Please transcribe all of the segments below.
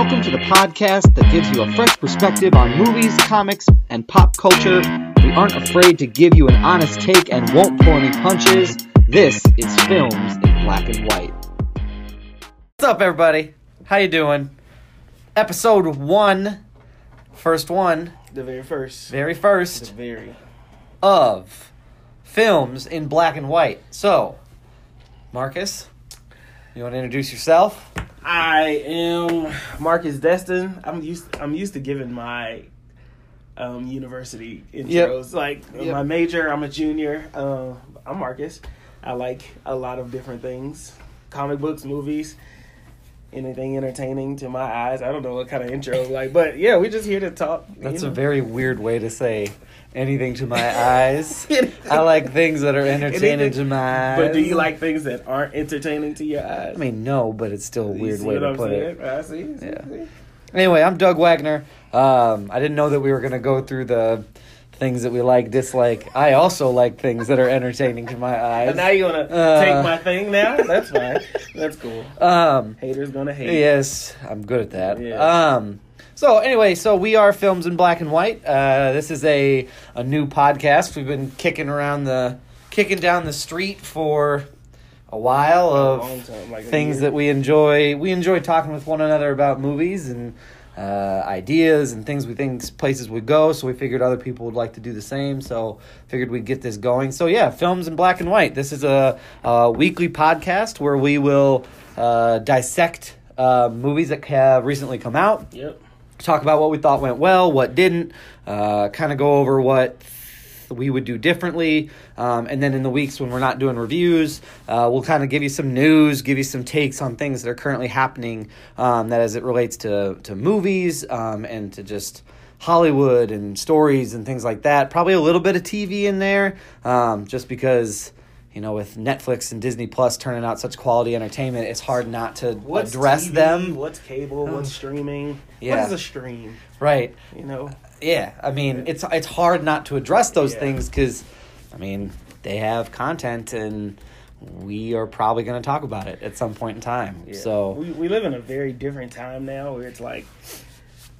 Welcome to the podcast that gives you a fresh perspective on movies, comics, and pop culture. We aren't afraid to give you an honest take and won't pull any punches. This is Films in Black and White. What's up, everybody? How you doing? Episode one, first one, The very first. very first, The first very. of films in black and white. So, Marcus, you want to introduce yourself? I am Marcus Destin. I'm used. I'm used to giving my um, university intros. Like Yep. my major, I'm a junior. Uh, I'm Marcus. I like a lot of different things: comic books, movies, anything entertaining to my eyes. I don't know what kind of intro like, but yeah, we're just here to talk. That's you a very weird way to say anything to my eyes. I like things that are entertaining Anything- to my eyes. But do you like things that aren't entertaining to your eyes? I mean, no, but it's still a You weird way to I'm put it. I see. see, Yeah. see. Anyway, I'm Doug Wagner. Um, I didn't know that we were going to go through the things that we like, dislike. I also like things that are entertaining to my eyes. And now you're gonna Uh, take my thing now? That's fine. That's cool. um, Haters gonna hate. yes, I'm good at that. Yeah. Um, so anyway, so we are films in black and white. Uh, this is a a new podcast. We've been kicking around the kicking down the street for a while of time, like things that we enjoy. We enjoy talking with one another about movies and uh, ideas and things we think places would go. So we figured other people would like to do the same. So figured we'd get this going. So yeah, films in black and white. This is a, a weekly podcast where we will uh, dissect uh, movies that have recently come out Yep. Talk about what we thought went well, what didn't, uh, kind of go over what we would do differently. Um, and then in the weeks when we're not doing reviews, uh, we'll kind of give you some news, give you some takes on things that are currently happening um, that as it relates to, to movies um, and to just Hollywood and stories and things like that. Probably a little bit of TV in there um, just because. You know, with Netflix and Disney Plus turning out such quality entertainment, it's hard not to What's address TV? them. What's cable? Oh. What's streaming? Yeah. What is a stream? Right. You know. Yeah, I mean, it's it's hard not to address those Yeah. things because, I mean, they have content, and we are probably going to talk about it at some point in time. Yeah. So we we live in a very different time now where it's like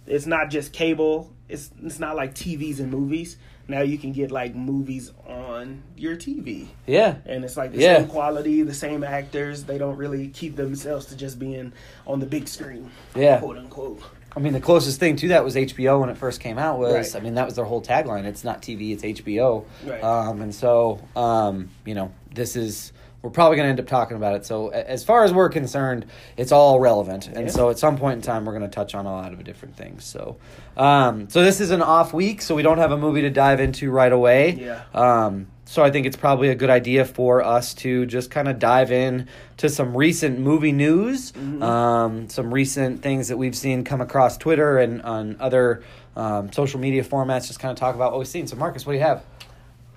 it's not just cable. It's it's not like TVs and movies. Now you can get like movies on your TV. yeah, And it's like the Yeah. same quality, the same actors. They don't really keep themselves to just being on the big screen, yeah. quote unquote. I mean, the closest thing to that was HBO when it first came out. Was Right. I mean, that was their whole tagline. It's not TV, it's HBO. Right. Um, and so, um, you know, this is we're probably going to end up talking about it. So, as far as we're concerned, it's all relevant. And Yeah. so, at some point in time, we're going to touch on a lot of different things. So, um, so this is an off week, so we don't have a movie to dive into right away. Yeah. Um, so I think it's probably a good idea for us to just kind of dive in to some recent movie news, Mm-hmm. um, some recent things that we've seen come across Twitter and on other um, social media formats. Just kind of talk about what we've seen. So Marcus, what do you have?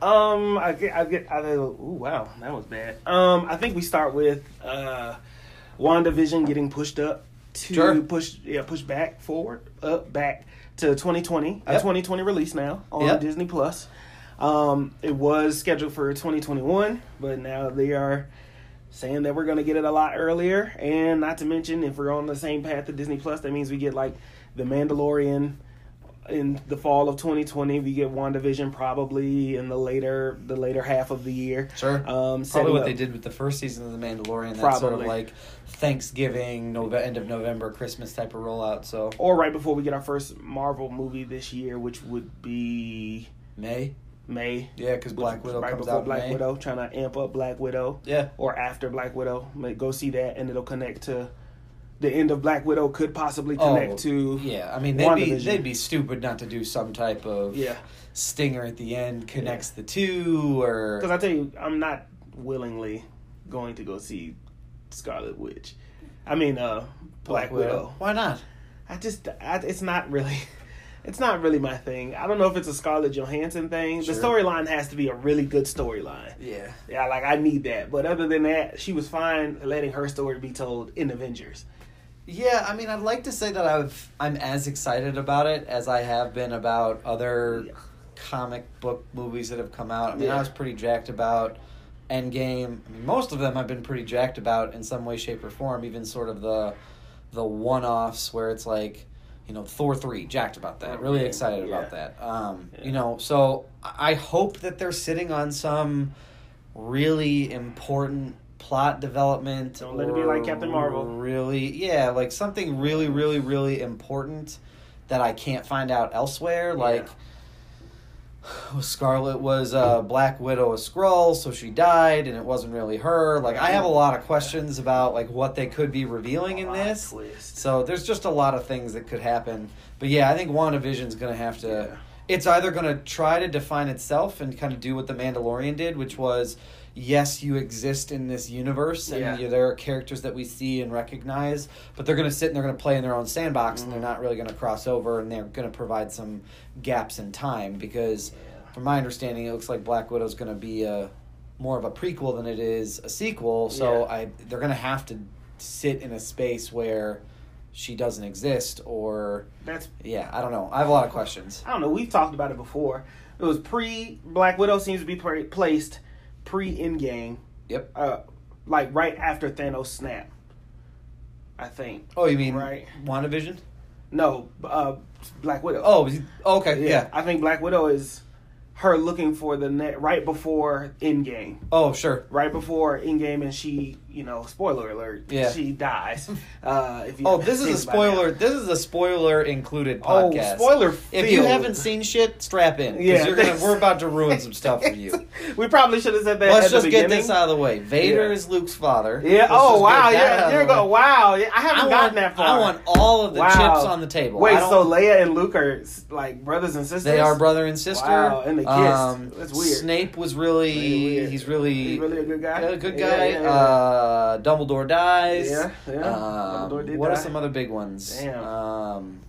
Um, I get, I get, I go, ooh, wow, that was bad. Um, I think we start with uh, WandaVision getting pushed up to Sure. push, yeah, push back forward, up back to 2020, a Yep. 2020 release now on Yep. Disney Plus. Um, it was scheduled for 2021, but now they are saying that we're going to get it a lot earlier. And not to mention, if we're on the same path to Disney Plus, that means we get like The Mandalorian in the fall of 2020. We get WandaVision probably in the later the later half of the year. Sure. Um, Probably what up- they did with the first season of The Mandalorian. That's sort of like Thanksgiving, Nove- end of November, Christmas type of rollout. So or right before we get our first Marvel movie this year, which would be May. May. Yeah, because Black Widow right comes before out Black May. Widow, trying to amp up Black Widow. Yeah. or after Black Widow. Go see that, and it'll connect to the end of Black Widow. Could possibly connect Oh, to Yeah, I mean they'd be they'd be stupid not to do some type of yeah. stinger at the end connects the two or Because I tell you, I'm not willingly going to go see Scarlet Witch. I mean, uh, Black, Widow. Why not? I just, I, it's not really, it's not really my thing. I don't know if it's a Scarlett Johansson thing. Sure. The storyline has to be a really good storyline. Yeah. Yeah, like I need that. But other than that, she was fine letting her story be told in Avengers. Yeah, I mean, I'd like to say that I've I'm as excited about it as I have been about other Yeah. comic book movies that have come out. I mean, Yeah. I was pretty jacked about Endgame. I mean, most of them I've been pretty jacked about in some way, shape, or form. Even sort of the the one offs where it's like, you know, Thor three, jacked about that, really excited Yeah. about that. Um. You know, so I hope that they're sitting on some really important plot development. Don't let it be like Captain Marvel. Really, yeah, like something really, really, really important that I can't find out elsewhere. Like Scarlet was uh, Black Widow a Skrull, so she died, and it wasn't really her. Like I have a lot of questions about like what they could be revealing in this. So there's just a lot of things that could happen. But yeah, I think WandaVision's going to have to. Yeah. It's either going to try to define itself and kind of do what the Mandalorian did, which was, yes, you exist in this universe, and Yeah. you, there are characters that we see and recognize, but they're going to sit and they're going to play in their own sandbox, and they're Mhm. not really going to cross over, and they're going to provide some gaps in time because, from my understanding, it looks like Black Widow's going to be a more of a prequel than it is a sequel. So Yeah. I they're going to have to sit in a space where she doesn't exist or That's yeah i don't know i have a lot of questions I don't know. We've talked about it before. It was pre Black Widow seems to be placed pre Endgame, yep uh, like right after Thanos snap. I think. oh you mean Right. wandavision No, uh, Black Widow. oh okay yeah. I think Black Widow is her looking for the net right before Endgame. oh sure Right before Endgame, and she, you know, spoiler alert, Yeah. she dies. Uh, if you oh this is a spoiler this is a spoiler included podcast. Oh, podcast spoiler! if you haven't seen shit strap in. Yeah. you're gonna, we're about to ruin some stuff for you we probably should have said that. let's at the just get this out of the way vader Yeah. is luke's father Yeah. Let's Oh wow. get that out Yeah. You're the go. Wow. Yeah, I haven't I gotten want, that far. I want all of the Wow. chips on the table. Wait. So Leia and Luke are like brothers and sisters. They are brother and sister. Wow, and they kissed. Um, That's weird. Snape was really, Really he's really, He's really a good guy. a good guy. yeah, yeah. Uh, Dumbledore dies. Yeah, yeah. Um, Dumbledore did what are some other big ones? Damn. Um,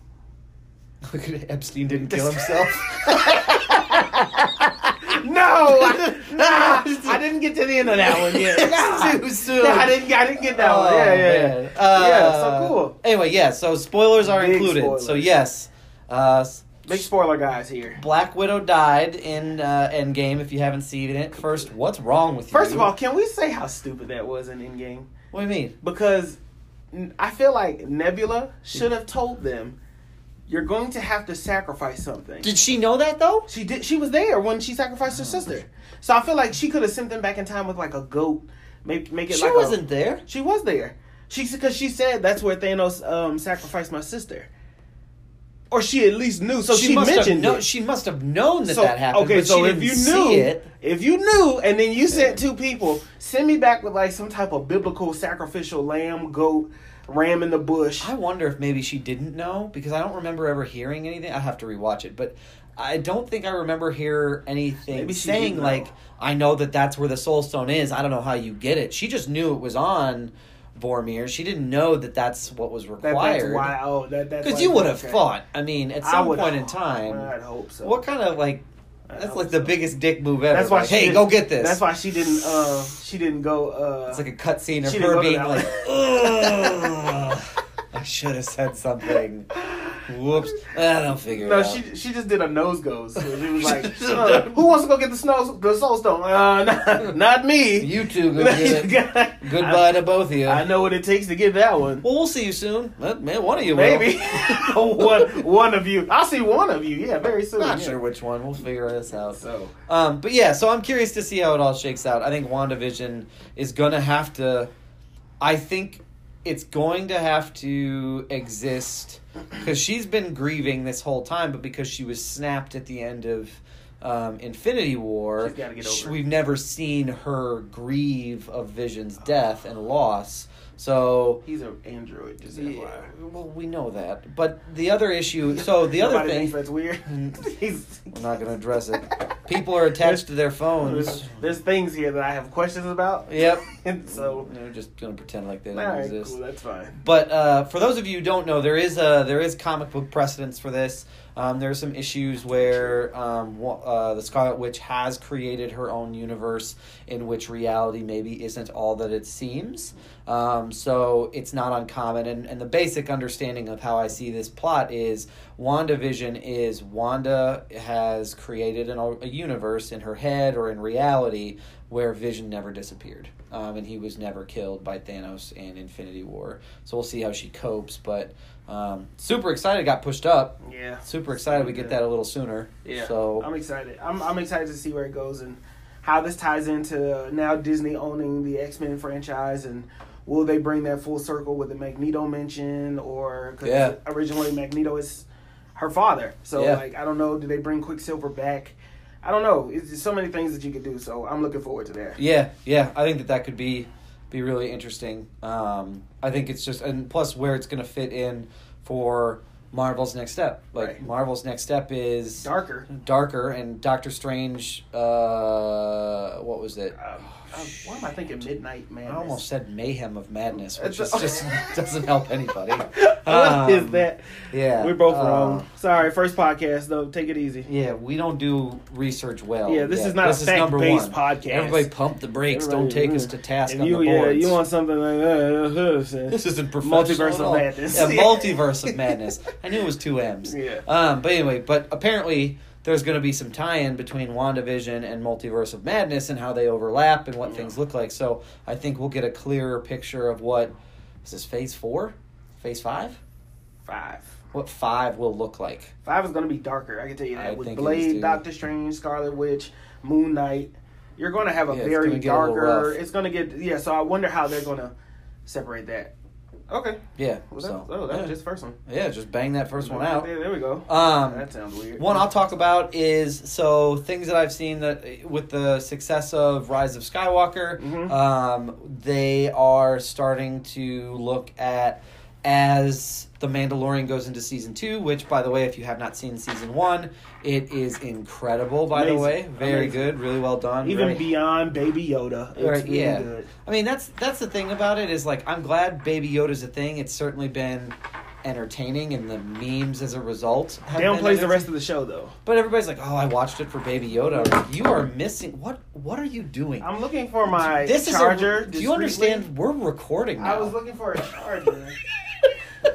look at Epstein didn't kill himself. No, I, nah, I didn't get to the end of that one yet. Nah. Too soon. Nah, I didn't. I didn't get that one. Oh, Yeah, yeah, man. yeah. Uh, yeah. So cool. Anyway, yeah. So spoilers are Big included. spoilers. So yes, uh, Big spoiler, guys. Here. Black Widow died in uh, Endgame. If you haven't seen it, first, what's wrong with you? First of all, can we say how stupid that was in Endgame? what do you mean? Because I feel like Nebula should have told them, "You're going to have to sacrifice something." Did she know that though? She did. She was there when she sacrificed her sister. So I feel like she could have sent them back in time with like a goat. Make make it She like wasn't A, there. she was there. She because she said that's where Thanos um, sacrificed my sister. Or she at least knew, so she, must mentioned kno- it. She must have known that so, that happened. Okay, but so she if you knew, it, if you knew, and then you sent two people, send me back with like some type of biblical sacrificial lamb, goat, ram in the bush. I wonder if maybe she didn't know because I don't remember ever hearing anything. I have to rewatch it, but I don't think I remember hear anything Maybe saying like, "I know that that's where the Soul Stone is." I don't know how you get it. She just knew it was on Vormir. She didn't know that that's what was That, required. that's why. Oh, that, that's Because you would have okay. thought. I mean, at some point in time, I'd hope so. what kind of like? I'd That's hope like the biggest dick move ever. That's why Like, hey, go get this. That's why she didn't. Uh, she didn't go. Uh, It's like a cutscene of her being like, I should have said something. Whoops. I don't figure no, it out. No, she she just did a nose goes. She was like, uh, "Who wants to go get the snow the soul stone? Uh, not, not me. You two go get it. Goodbye to both of you. I, I know what it takes to get that one. Well, we'll see you soon. Man, one of you Maybe one one of you. I'll see one of you. Yeah, very soon. Not yeah. sure which one. We'll figure this out. So Um, but yeah, so I'm curious to see how it all shakes out. I think WandaVision is gonna have to. I think it's going to have to exist because she's been grieving this whole time, but because she was snapped at the end of um, Infinity War, She's get sh- over it. we've never seen her grieve of Vision's death and loss. So he's an android. Just yeah, well, we know that. But the other issue, so the other thing, that's weird. he's, we're not going to address it. People are attached to their phones. there's, there's things here that I have questions about. Yep. And so, We're just gonna pretend like they don't right, exist. cool. That's fine. But uh, for those of you who don't know, there is a there is comic book precedence for this. Um, there are some issues where um, uh, the Scarlet Witch has created her own universe in which reality maybe isn't all that it seems. Um, so it's not uncommon. And, and the basic understanding of how I see this plot is WandaVision is Wanda has created an, a universe in her head or in reality where Vision never disappeared. Um, and he was never killed by Thanos in Infinity War. So we'll see how she copes. But um, super excited, got pushed up. Yeah. Super excited we get that a little sooner. Yeah. So I'm excited. I'm I'm excited to see where it goes and how this ties into now Disney owning the X Men franchise and will they bring that full circle with the Magneto mention or cause Yeah. originally Magneto is her father. So Yeah. like I don't know. Do they bring Quicksilver back? I don't know. It's just so many things that you could do. So I'm looking forward to that. Yeah, yeah, I think that that could be be really interesting. Um, I think it's just and plus where it's going to fit in for Marvel's next step. Like Right. Marvel's next step is Darker. darker, and Doctor Strange. Uh, what was it? Uh, uh, why am I thinking Midnight Man? I almost said Mayhem of Madness, which is just doesn't help anybody. What Um, is that? Yeah, We're both uh, wrong. Sorry, first podcast though. Take it easy. Yeah, we don't do research well. Yeah, this yet. is not a number fact-based one. podcast. Everybody pump the brakes. Don't Everybody- take us to task If on you, the yeah, you want something like that, This isn't professional. Multiverse of. Madness. Yeah, Yeah. multiverse of madness. I knew it was two M's. Yeah. Um, but anyway, but apparently there's going to be some tie-in between WandaVision and Multiverse of Madness and how they overlap and what Yeah. things look like. So I think we'll get a clearer picture of what is this Phase Four, Phase Five, five. what five will look like. Five is going to be darker. I can tell you that. I With think it is, Blade. Doctor Strange, Scarlet Witch, Moon Knight, you're going to have a Yeah, very gonna get a darker. It's going to get yeah. So I wonder how they're going to separate that. Okay. Yeah. Well, that, so oh, that yeah. was just first one. yeah, just bang that first one out. There, there we go. Um, that sounds weird. One I'll talk about is so things that I've seen that with the success of Rise of Skywalker, Mhm. um, they are starting to look at as the Mandalorian goes into season two. Which, by the way, if you have not seen season one, it is incredible. By the way, very Amazing. good, really well done. Even very- beyond Baby Yoda, it's Right, really yeah. good. I mean, that's that's the thing about it is like I'm glad Baby Yoda's a thing. It's certainly been entertaining, and the memes as a result. Downplays the rest of the show though. But everybody's like, "Oh, I watched it for Baby Yoda." I'm like, you are missing what? What are you doing? I'm looking for my this charger. is a, Do you understand? We're recording now. I was looking for a charger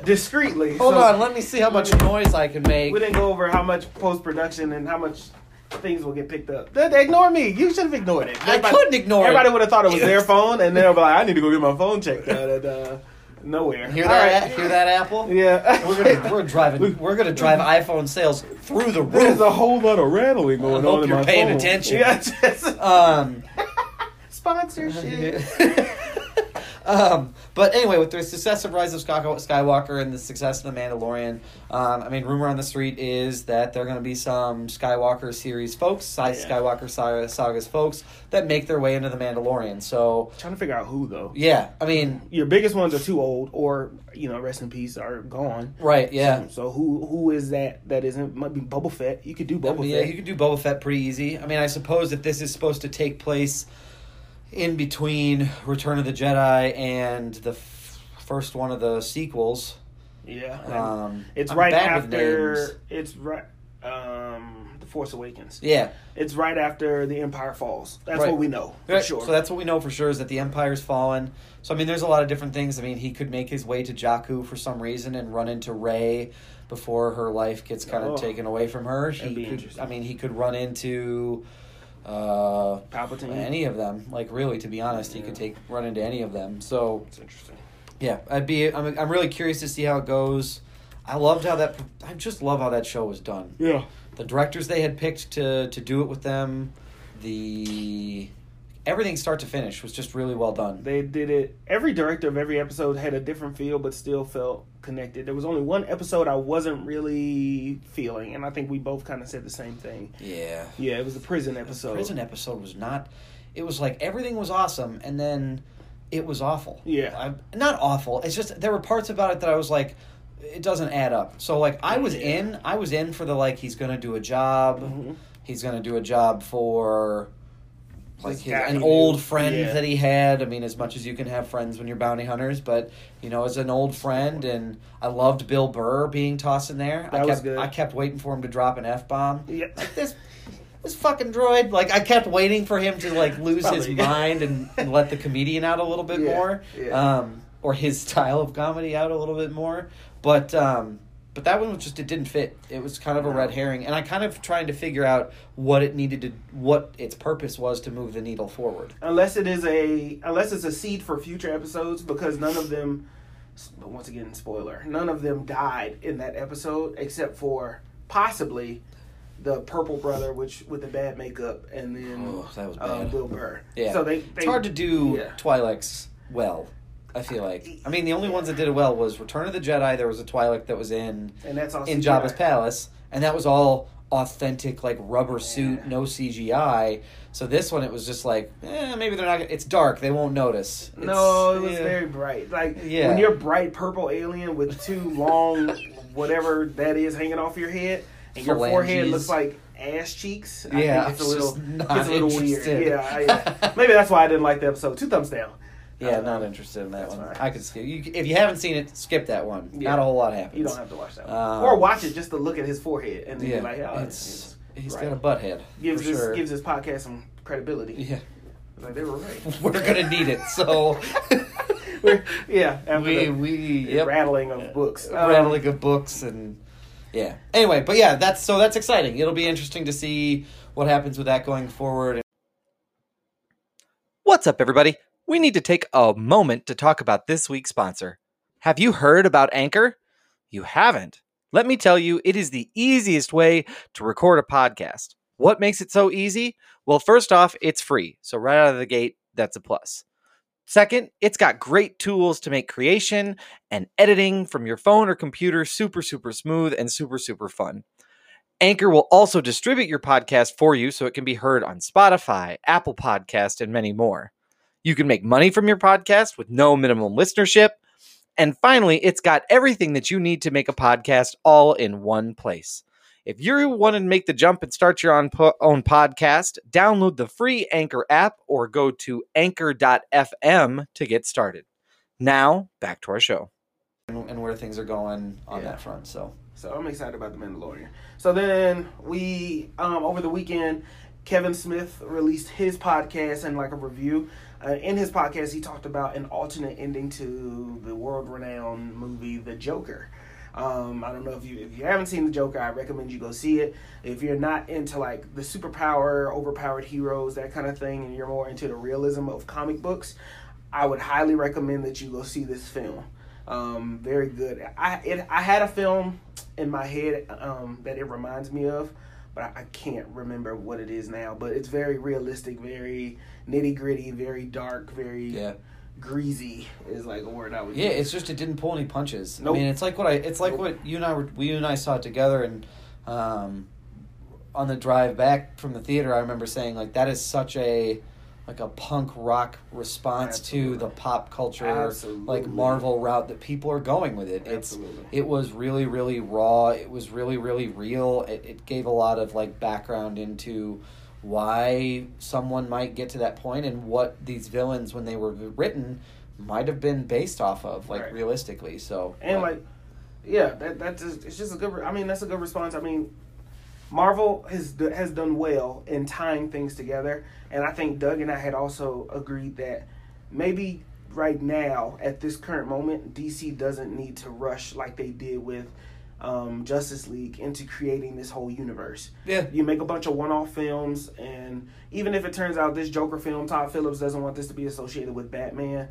discreetly. Hold so on, let me see how much noise I can make. We didn't go over how much post production and how much things will get picked up. They, they ignore me. You should have ignored it. I couldn't ignore it. Everybody would have thought it was their phone, and they'll be like, "I need to go get my phone checked out." At uh, nowhere. Hear All that? right. Hear that, Apple? Yeah. We're gonna we're driving. We're gonna drive iPhone sales through the roof. There's roof. a whole lot of rattling going I hope on in you're my paying phone. attention. Yeah, just Um. sponsorship. Um, but anyway, with the success of Rise of Skywalker and the success of The Mandalorian, um, I mean, rumor on the street is that there are going to be some Skywalker series folks, Sci- Yeah. Skywalker saga, sagas folks, that make their way into The Mandalorian. So, Trying to figure out who though. yeah, I mean, Your biggest ones are too old, or you know, rest in peace, are gone. right, yeah. So who who is that? That isn't might be Boba Fett. You could do Boba yeah, Fett. you could do Boba Fett pretty easy. I mean, I suppose that this is supposed to take place in between Return of the Jedi and the f- first one of the sequels. yeah. Um, it's I'm right bad with names. after. It's right. Um, the Force Awakens. Yeah, It's right after the Empire falls. That's Right. what we know for Right, sure. So that's what we know for sure is that the Empire's fallen. So I mean, there's a lot of different things. I mean, he could make his way to Jakku for some reason and run into Rey before her life gets kind of Oh. taken away from her. He could. I mean, he could run into uh, Palpatine. any of them. Like really, to be honest, he could take run into any of them. So It's interesting. yeah, I'd be. I'm. I'm really curious to see how it goes. I loved how that. I just love how that show was done Yeah. the directors they had picked to to do it with them, the everything start to finish was just really well done. They did it. Every director of every episode had a different feel, but still felt connected. There was only one episode I wasn't really feeling, and I think we both kind of said the same thing. Yeah, Yeah, it was the prison episode. the prison episode was not. It was like everything was awesome, and then it was awful. Yeah. I, not awful. It's just there were parts about it that I was like, it doesn't add up. So like I was Yeah. in. I was in for the like he's gonna do a job. Mhm. He's gonna do a job for like his, an old friend Yeah. that he had. I mean, as much as you can have friends when you're bounty hunters, but you know, as an old friend, and I loved Bill Burr being tossed in there. I That was kept good. I kept waiting for him to drop an f bomb. Yeah. Like this, this fucking droid. Like I kept waiting for him to like lose his mind and, and let the comedian out a little bit Yeah, more, um, or his style of comedy out a little bit more. But um, but that one was just it didn't fit. It was kind of a red herring, and I kind of trying to figure out what it needed to, what its purpose was to move the needle forward. unless it is a unless it's a seed for future episodes because none of them but once again spoiler none of them died in that episode except for possibly the purple brother which with the bad makeup and then Oh, that was um, bad. Bill Burr Yeah, so they, they it's hard to do yeah. Twi'leks well. I feel like. I mean, the only ones that did it well was Return of the Jedi. There was a Twi'lek that was in and that's also in Jabba's palace, and that was all authentic, like rubber suit, Yeah. no CGI. So this one, it was just like, eh, maybe they're not. It's dark; they won't notice. It's- no it was yeah. very bright like Yeah. when you're bright purple alien with two long whatever that is hanging off your head and your forehead looks like ass cheeks I Yeah, think it's a little it's a little weird yeah, yeah maybe that's why I didn't like the episode two thumbs down Yeah, Uh, not interested in that one. fine. I could skip. You, if you haven't seen it, skip that one. Yeah. Not a whole lot happens. You don't have to watch that one. Um, or watch it just to look at his forehead and then Yeah, be like, oh, it's he's right. got a butt head gives for this sure. gives this podcast some credibility. yeah, Like they were right. we're gonna need it. So We're- yeah, after we the, we the yep. rattling of books. Um, rattling of books and yeah. Anyway, but yeah, that's so that's exciting. It'll be interesting to see what happens with that going forward. What's up, everybody? We need to take a moment to talk about this week's sponsor. Have you heard about Anchor? You haven't. Let me tell you, it is the easiest way to record a podcast. What makes it so easy? Well, first off, it's free. So, right out of the gate, that's a plus. Second, it's got great tools to make creation and editing from your phone or computer super, super smooth and super, super fun. Anchor will also distribute your podcast for you so it can be heard on Spotify, Apple Podcast, and many more. You can make money from your podcast with no minimum listenership. And finally, it's got everything that you need to make a podcast all in one place. If you want to make the jump and start your own, po- own podcast, download the free Anchor app or go to anchor.fm to get started. Now, back to our show. And, and where things are going on Yeah. that front. So, So I'm excited about the Mandalorian. So then we um, over the weekend, Kevin Smith released his podcast and like a review. Uh, in his podcast, he talked about an alternate ending to the world-renowned movie The Joker. Um, I don't know if you if you haven't seen The Joker, I recommend you go see it. If you're not into like the superpower, overpowered heroes, that kind of thing, and you're more into the realism of comic books, I would highly recommend that you go see this film. Um, very good. I it, I had a film in my head um, that it reminds me of, but I, I can't remember what it is now. But it's very realistic, very nitty gritty, very dark, very yeah. greasy is like a word I would Yeah, use. it's just it didn't pull any punches. Nope. I mean, it's like what I it's like Nope. what you and I were we you and I saw it together and um on the drive back from the theater I remember saying like that is such a like a punk rock response Absolutely. to the pop culture Absolutely. like Marvel route that people are going with it. It's Absolutely. it was really really raw. It was really really real. It it gave a lot of like background into why someone might get to that point and what these villains when they were written might have been based off of like Right. realistically so and but- like yeah that that's just, it's just a good i mean that's a good response i mean marvel has has done well in tying things together and i think doug and i had also agreed that maybe right now at this current moment dc doesn't need to rush like they did with um, justice league into creating this whole universe. Yeah. You make a bunch of one-off films and even if it turns out this joker film todd phillips doesn't want this to be associated with batman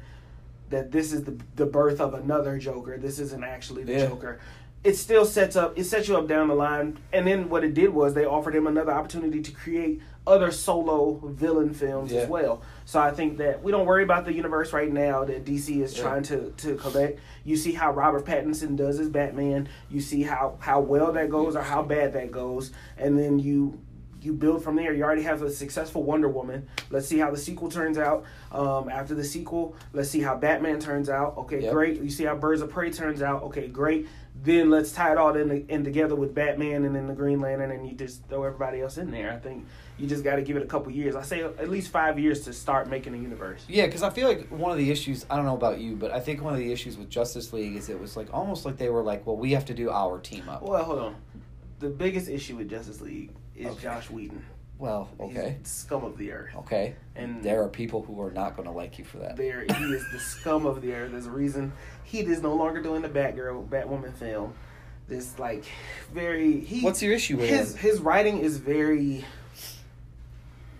that this is the the birth of another joker. This isn't actually the Yeah. joker. It still sets up it sets you up down the line. And then what it did was they offered him another opportunity to create other solo villain films Yeah. as well so i think that we don't worry about the universe right now that dc is Yeah. trying to to collect you see how robert pattinson does his batman you see how how well that goes or how bad that goes and then you you build from there. You already have a successful Wonder Woman. Let's see how the sequel turns out. Um, after the sequel, let's see how Batman turns out. Okay, Yep. great. You see how Birds of Prey turns out. Okay, great. then let's tie it all in, in together with Batman and then the Green Lantern, and you just throw everybody else in there. I think you just got to give it a couple years. I say at least five years to start making a universe. Yeah, because I feel like one of the issues, I don't know about you, but I think one of the issues with Justice League is it was like almost like they were like, well, we have to do our team up. Well, hold on. The biggest issue with Justice League is Okay. Joss Whedon. Well, okay. He's scum of the earth. Okay. And There are people who are not going to like you for that. there he is the scum of the earth. There's a reason he is no longer doing the Batgirl, Batwoman film. This like very he. What's your issue with his him? his writing is very.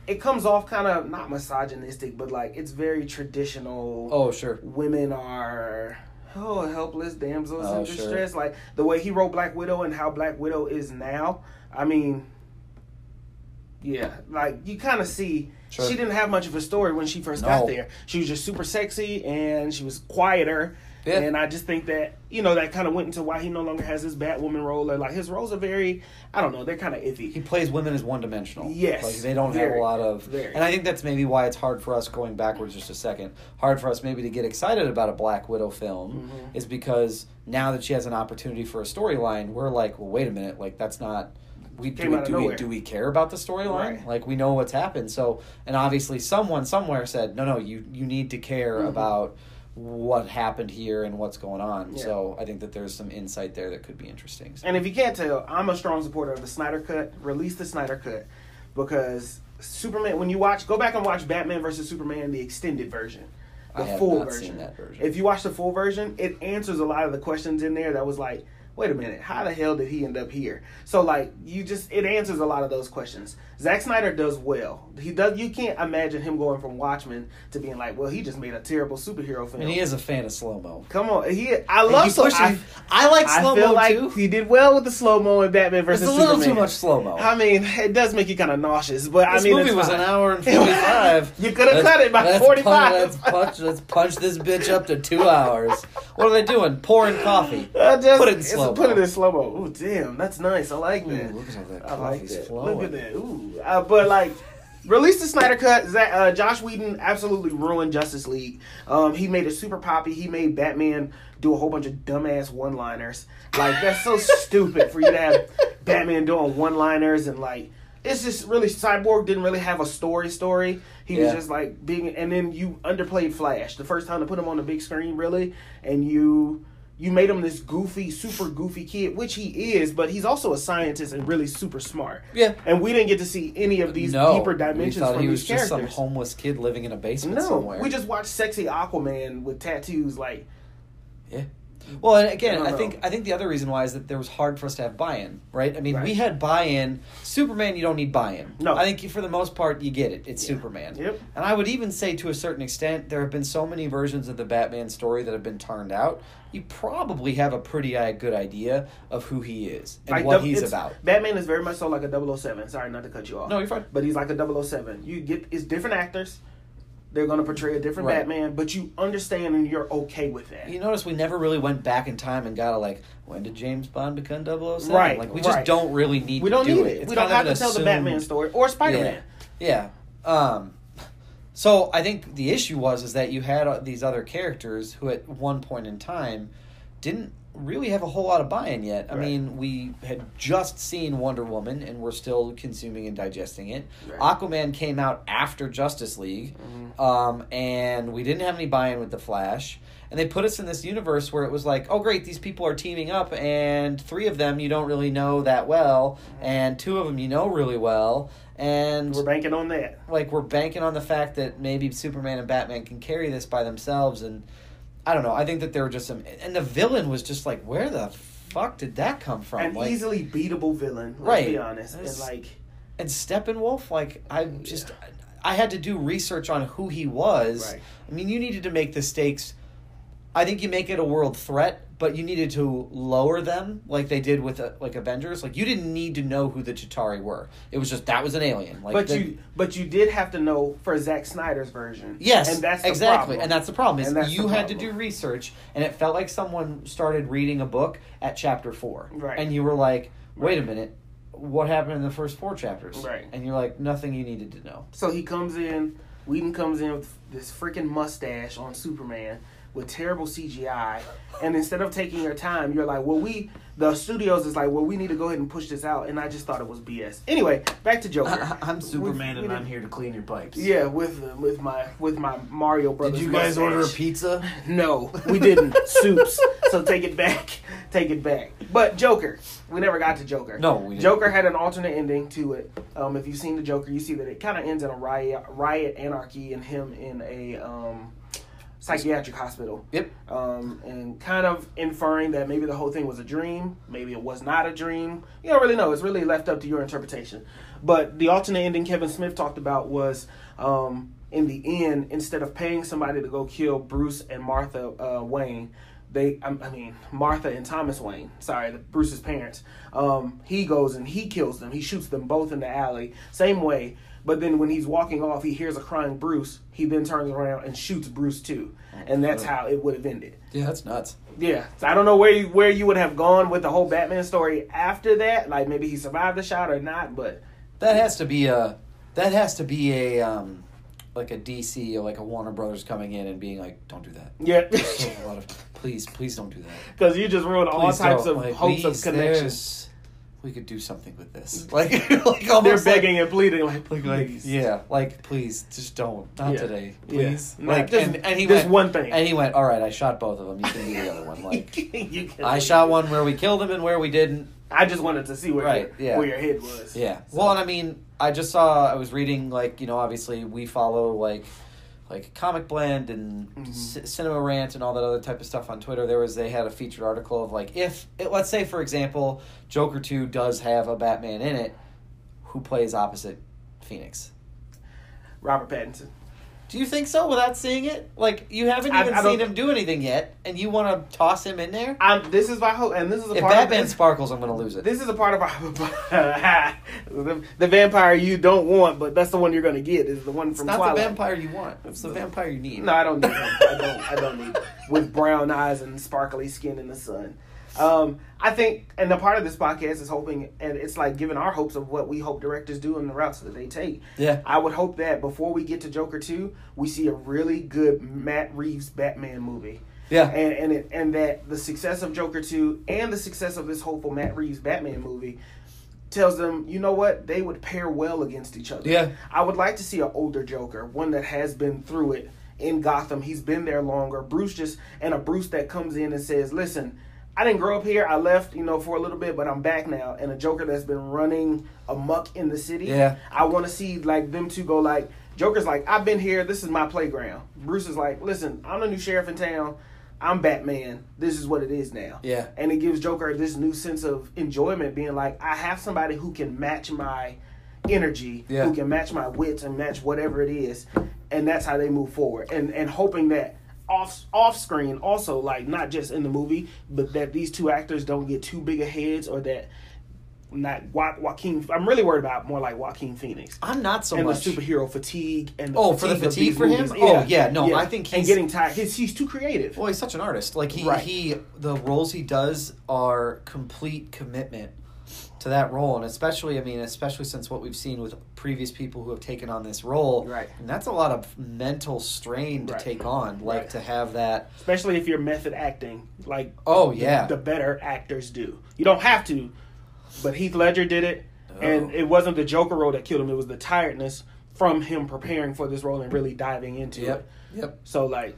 It comes off kind of not misogynistic, but like it's very traditional. Oh, sure. women are oh helpless damsels Oh, in sure. distress. Like the way he wrote Black Widow and how Black Widow is now. I mean, yeah, like you kind of see Sure. she didn't have much of a story when she first No. got there. She was just super sexy and she was quieter. Yeah. And I just think that you know that kind of went into why he no longer has his Batwoman role. Or like his roles are very, I don't know, they're kind of iffy. He plays women as one dimensional. Yes, Like they don't have a lot of. very. And I think that's maybe why it's hard for us going backwards just a second. Hard for us maybe to get excited about a Black Widow film Mhm. is because now that she has an opportunity for a storyline, we're like, well, wait a minute, like that's not. We do, we, do we do we care about the storyline? Right. Like we know what's happened. So and obviously someone somewhere said, no, no, you you need to care Mhm. about what happened here and what's going on. Yeah. So I think that there's some insight there that could be interesting. So- And if you can't tell, I'm a strong supporter of the Snyder Cut. Release the Snyder Cut because Superman. When you watch, go back and watch Batman versus Superman, the extended version, the I full version. version. If you watch the full version, it answers a lot of the questions in there. That was like, wait a minute, how the hell did he end up here? So like, you just it answers a lot of those questions. Zack Snyder does well. He does. You can't imagine him going from Watchmen to being like, well, he just made a terrible superhero film. and he is a fan of slow mo. Come on, he. I love slow. I. I like slow mo like too. he did well with the slow mo in Batman versus. It's a little Superman. too much slow mo. I mean, it does make you kind of nauseous, but This I mean, movie was fine. an hour and forty five. You could have cut it by 45. Let's punch, let's punch this bitch up to two hours. What are they doing? Pouring coffee. Uh, just, Put it in slow-mo. Put it in slow mo. Ooh, damn, that's nice. I like that. Ooh, look at that I like that. flowing. Look at that. Ooh, uh, but like. Release the Snyder Cut. Zack, uh, Joss Whedon absolutely ruined Justice League. Um, he made it super poppy. He made Batman do a whole bunch of dumbass one-liners. Like that's so stupid for you to have Batman doing one-liners and like it's just really Cyborg didn't really have a story. Story. He was just like being, and then you underplayed Flash the first time to put him on the big screen, really, and you you made him this goofy, super goofy kid, which he is, but he's also a scientist and really super smart. Yeah. And we didn't get to see any of these no, deeper we dimensions thought from he these was just some homeless kid living in a basement no, somewhere. we just watched sexy Aquaman with tattoos. Like, Yeah. Well, and again, I I, think I think the other reason why is that there was hard for us to have buy-in, right? I mean, Right. we had buy-in. Superman, you don't need buy-in. No. I think for the most part, you get it. It's Yeah. Superman. Yep. And I would even say, to a certain extent, there have been so many versions of the Batman story that have been turned out. You probably have a pretty uh, good idea of who he is and like what he's about. Batman is very much so like a 007. Sorry, not to cut you off. No, you're fine. But he's like a 007. You get it's different actors. They're going to portray a different Right. Batman, but you understand and you're okay with that. You notice we never really went back in time and got a like, when did James Bond become 007? Right, Like we just right. don't really need we to don't do need it. it. We don't have to an tell the Batman story or Spider Man. Yeah. Um, so I think the issue was is that you had uh, these other characters who at one point in time didn't really have a whole lot of buy-in yet. I Right. mean, we had just seen Wonder Woman and we're still consuming and digesting it. Right. Aquaman came out after Justice League, um, and we didn't have any buy-in with the Flash. And they put us in this universe where it was like, oh great, these people are teaming up, and three of them you don't really know that well, and two of them you know really well, and We're banking on that. like we're banking on the fact that maybe Superman and Batman can carry this by themselves and I don't know. I think that there were just some and the villain was just like where the fuck did that come from? An like easily beatable villain. Right. be honest. And like, and Steppenwolf like I just I had to do research on who he was. Right. I mean, you needed to make the stakes I think you make it a world threat, but you needed to lower them like they did with uh, like Avengers. Like you didn't need to know who the Chitauri were. It was just that was an alien. Like but the- you, but you did have to know for Zack Snyder's version. Yes, and that's the exactly, problem. and that's the problem. Is you had to do research, and it felt like someone started reading a book at chapter four, Right. and you were like, "Wait a minute, what happened in the first four chapters?" Right. and you're like, "Nothing you needed to know." So he comes in. Whedon comes in with this freaking mustache on Superman, with terrible CGI. And instead of taking your time, you're like, well, we the studios is like, well, we need to go ahead and push this out. And I just thought it was BS. Anyway, back to Joker. I, am Superman We- and I'm here to clean your pipes. Yeah, with with my with my Mario Brothers. Did you guys order a pizza? No, we didn't. Soups. So take it back. Take it back. But Joker. We never got to Joker. No, we didn't. Joker had an alternate ending to it. Um, if you've seen the Joker, you see that it kind of ends in a riot, riot, anarchy, and him in a um, psychiatric hospital. Yep. Um, and kind of inferring that maybe the whole thing was a dream, maybe it was not a dream. You don't really know. It's really left up to your interpretation. But the alternate ending Kevin Smith talked about was um, in the end, instead of paying somebody to go kill Bruce and Martha uh, Wayne, they, I, I mean, Martha and Thomas Wayne, sorry, the, Bruce's parents, um, he goes and he kills them. He shoots them both in the alley, same way. But then when he's walking off, he hears a crying Bruce. He then turns around and shoots Bruce too, and that's how it would have ended. Yeah, that's nuts. Yeah, so I don't know where you, where you would have gone with the whole Batman story after that. Like maybe he survived the shot or not, but That has to be a. That has to be a um, like a DC or like a Warner Brothers coming in and being like, "Don't do that." yeah, a lot of, please, please don't do that. because you just ruined all Please types don't. of Like, hopes of please, connections. We could do something with this. Like, like almost They're like- begging and pleading, like, Like, like, yeah, like please, just don't, not Yeah. today, please. Not Like, just- and, and he just went, one thing. and he went, all right, I shot both of them. You can do the other one. Like, You can- I shot one where we killed him and where we didn't. I just wanted to see where Right, your, yeah. where your head was. Yeah. Well, and I mean, I just saw. I was reading like you know, obviously we follow like like Comic Blend and Mm-hmm. C- Cinema Rant and all that other type of stuff on Twitter. There was they had a featured article of like if it, let's say for example, Joker Two does have a Batman in it, who plays opposite Phoenix. Robert Pattinson. Do you think so without seeing it? Like you haven't even I don't- seen him do anything yet, and you want to toss him in there? I'm, this is my hope, and this is a If part Batman of sparkles, I'm going to lose it. This is a part of our the, the vampire you don't want, but that's the one you're going to get. Is the one it's from not Twilight. the vampire you want. It's the vampire you need. No, I don't need him. I don't. I don't need him. with brown eyes and sparkly skin in the sun. Um, I think, and the part of this podcast is hoping, and it's like giving our hopes of what we hope directors do and the routes that they take. Yeah. I would hope that before we get to Joker two, we see a really good Matt Reeves Batman movie. Yeah. and and it, and that the success of Joker two and the success of this hopeful Matt Reeves Batman movie tells them, you know what, they would pair well against each other. Yeah. I would like to see an older Joker, one that has been through it in Gotham. He's been there longer. Bruce just and a Bruce that comes in and says, "Listen, I didn't grow up here. I left, you know, for a little bit, but I'm back now." And a Joker that's been running amok in the city. Yeah. I want to see like them two go like Joker's like, "I've been here. This is my playground." Bruce is like, "Listen, I'm the new sheriff in town. I'm Batman. This is what it is now." Yeah. and it gives Joker this new sense of enjoyment, being like, I have somebody who can match my energy, Yeah. who can match my wits and match whatever it is, and that's how they move forward. And and hoping that off off screen also, like not just in the movie, but that these two actors don't get too big of heads, or that not jo- Joaquin. I'm really worried about more like Joaquin Phoenix. I'm not so and much. the superhero fatigue and the Oh, for the fatigue for him? movies. Oh, yeah, no, I think and he's- getting tired. He's, he's too creative. Well, he's such an artist. Like he, Right. he, the roles he does are complete commitment to that role, and especially, I mean, especially since what we've seen with previous people who have taken on this role, Right. And that's a lot of mental strain to Right. take on, like Right. to have that. especially if you're method acting like Oh, the- yeah. the, better actors do you don't have to but heath ledger did it and Oh. it wasn't the joker role that killed him it was the tiredness from him preparing for this role and really diving into Yep, it yep. so like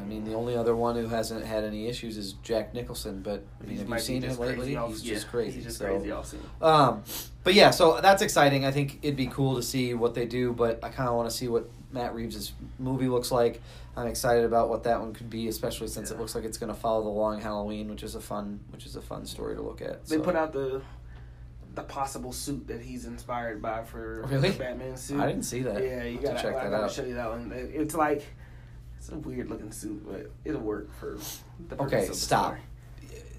I mean, the only other one who hasn't had any issues is Jack Nicholson. But I mean, have you seen him lately? off- He's yeah, just crazy. he's just so. crazy off scene Um, but yeah, so that's exciting. I think it'd be cool to see what they do, but I kind of want to see what Matt Reeves' movie looks like. I'm excited about what that one could be, especially since it looks like it's going to follow the long Halloween, which is a fun, which is a fun story to look at. they So- put out the the possible suit that he's inspired by for Really? the batman suit I didn't see that. yeah you gotta, to check I that gotta out. show you that one it's like it's a weird looking suit but it'll work for the purpose Okay, of the stop. story.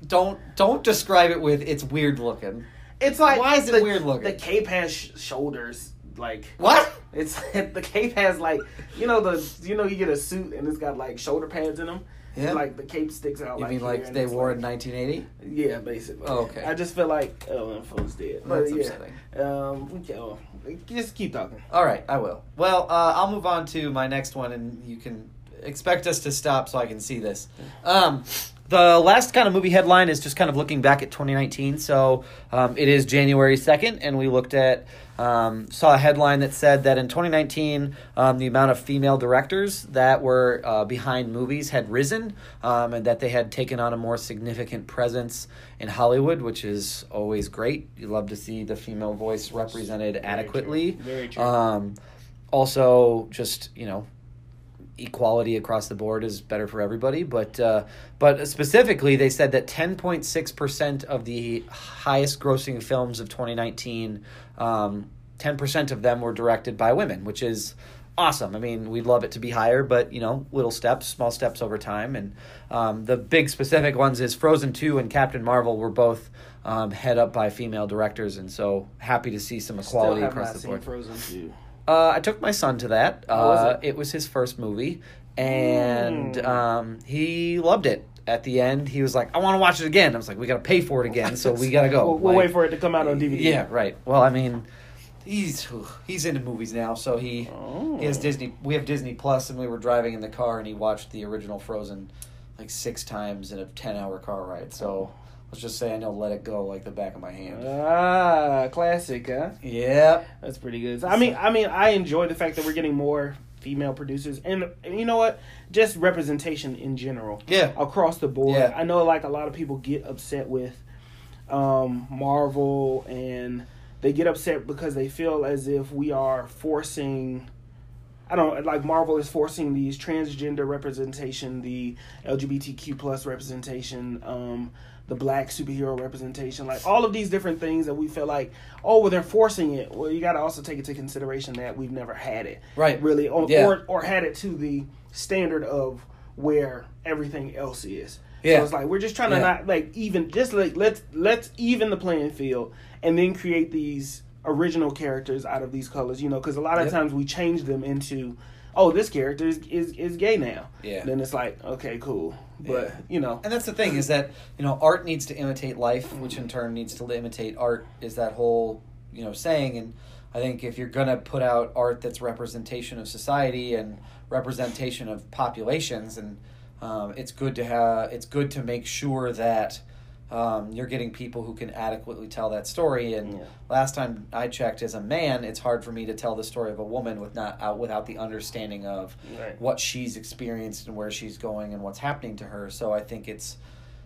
Don't don't describe it with it's weird looking. It's like Why is it the, weird looking? The cape has sh- shoulders, like What? it's the cape has like you know the you know you get a suit and it's got like shoulder pads in them. Yeah. And, like the cape sticks out. You like mean here, like and they it's wore like, in 1980? Yeah, basically. Oh, okay. I just feel like oh, phone's dead. But That's yeah, upsetting. um, we can, oh, just keep talking. All right, I will. Well, uh, I'll move on to my next one, and you can uh, expect us to stop so I can see this. Um, the last kind of movie headline is just kind of looking back at 2019. So um, it is January 2nd, and we looked at, um, saw a headline that said that in 2019, um, the amount of female directors that were uh, behind movies had risen, um, and that they had taken on a more significant presence in Hollywood, which is always great. You love to see the female voice represented adequately. Very true. Um, also, just you know, equality across the board is better for everybody. But uh, but specifically, they said that ten point six percent of the highest grossing films of twenty nineteen, um, ten percent of them were directed by women, which is awesome. I mean, we'd love it to be higher, but you know, little steps, small steps over time. And um, the big specific ones is Frozen two and Captain Marvel were both. Um, head up by female directors, and so happy to see some equality across the board. Frozen two. Uh, I took my son to that. How was Uh, it? was his first movie, and Mm. um, he loved it. At the end, he was like, "I want to watch it again." I was like, "We got to pay for it again, so we got to go." We'll, we'll wait for it to come out on DVD. Yeah, right. Well, I mean, he's he's into movies now, so he Oh. he has Disney. We have Disney Plus, and we were driving in the car, and he watched the original Frozen like six times in a ten-hour car ride. So let's just say I know "Let It Go" like the back of my hand. Ah, classic, huh? Yep. That's pretty good. I mean, I mean, I enjoy the fact that we're getting more female producers, and, and you know what? Just representation in general Yeah. across the board. Yeah. I know, like a lot of people get upset with um, Marvel, and they get upset because they feel as if we are forcing. I don't like Marvel is forcing these transgender representation, the LGBTQ plus representation, um, the black superhero representation, like all of these different things that we feel like, oh, well, they're forcing it. Well, you got to also take into consideration that we've never had it, Right. Really, or Yeah. or, or had it to the standard of where everything else is. Yeah. So it's like we're just trying to Yeah. not like even just like let's let's even the playing field and then create these original characters out of these colors, you know, because a lot of Yep. times we change them into, oh, this character is is, is gay now. Yeah. Then it's like, okay, cool, but Yeah. you know, And that's the thing is that you know art needs to imitate life, which in turn needs to imitate art. Is that whole you know saying? And I think if you're gonna put out art that's representation of society and representation of populations, and um, it's good to have it's good to make sure that. Um, you're getting people who can adequately tell that story. And Yeah. last time I checked, as a man, it's hard for me to tell the story of a woman with not out without the understanding of Right. what she's experienced and where she's going and what's happening to her. So I think it's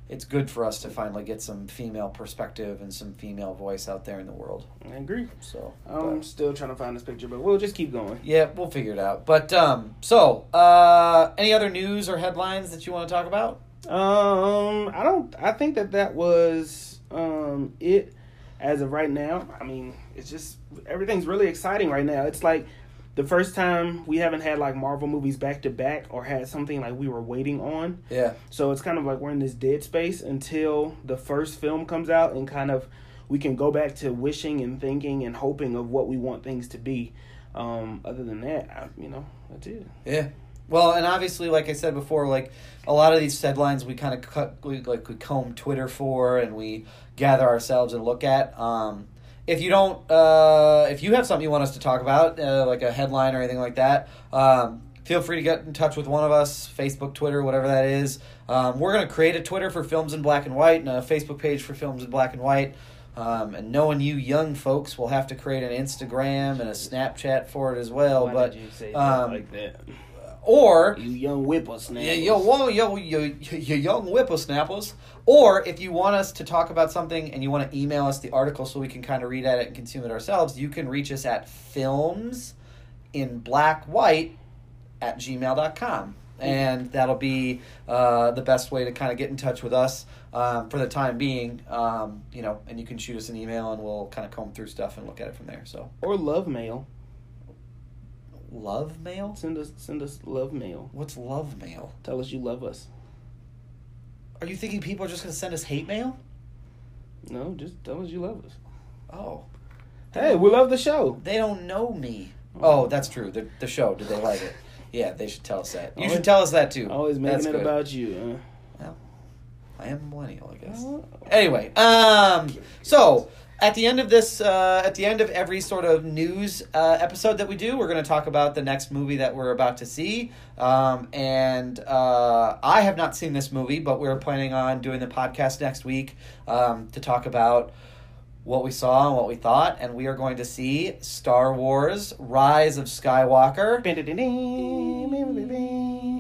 it's good for us to finally get some female perspective and some female voice out there in the world. I agree. So I'm but- still trying to find this picture, but we'll just keep going. yeah, we'll figure it out. But um, so uh, any other news or headlines that you want to talk about? Um, I don't. I think that that was um it as of right now. I mean, it's just everything's really exciting right now. It's like the first time we haven't had like Marvel movies back to back or had something like we were waiting on. Yeah, So it's kind of like we're in this dead space until the first film comes out and kind of we can go back to wishing and thinking and hoping of what we want things to be. Um, other than that, I, you know, that's it. yeah. Well, and obviously, like I said before, like a lot of these headlines, we kind of cut, we, like we comb Twitter for, and we gather ourselves and look at. Um, if you don't, uh, if you have something you want us to talk about, uh, like a headline or anything like that, um, feel free to get in touch with one of us, Facebook, Twitter, whatever that is. Um, we're going to create a Twitter for Films in Black and White and a Facebook page for Films in Black and White. Um, and knowing you young folks will have to create an Instagram and a Snapchat for it as well. Why but did you say um, like that? Or You young whippersnappers. yeah, yo, whoa, yo, yo, you young whippersnappers. Or if you want us to talk about something and you want to email us the article so we can kind of read at it and consume it ourselves, you can reach us at films in black white at gmail.com. And that'll be uh, the best way to kind of get in touch with us um, for the time being. Um, you know, and you can shoot us an email and we'll kind of comb through stuff and look at it from there. So, Or love mail. Love mail? Send us send us love mail. What's love mail? Tell us you love us. Are you thinking people are just going to send us hate mail? No, just tell us you love us. Oh. Hey, we love the show. They don't know me. Oh, that's true. The, the show. Did they like it? Yeah, they should tell us that. You Always- should tell us that too. Always making That's it good. about you. Well, I am millennial, I guess. Anyway, um, so at the end of this, uh, at the end of every sort of news uh, episode that we do, we're going to talk about the next movie that we're about to see. Um, and uh, I have not seen this movie, but we're planning on doing the podcast next week um, to talk about what we saw and what we thought. And we are going to see Star Wars: Rise of Skywalker.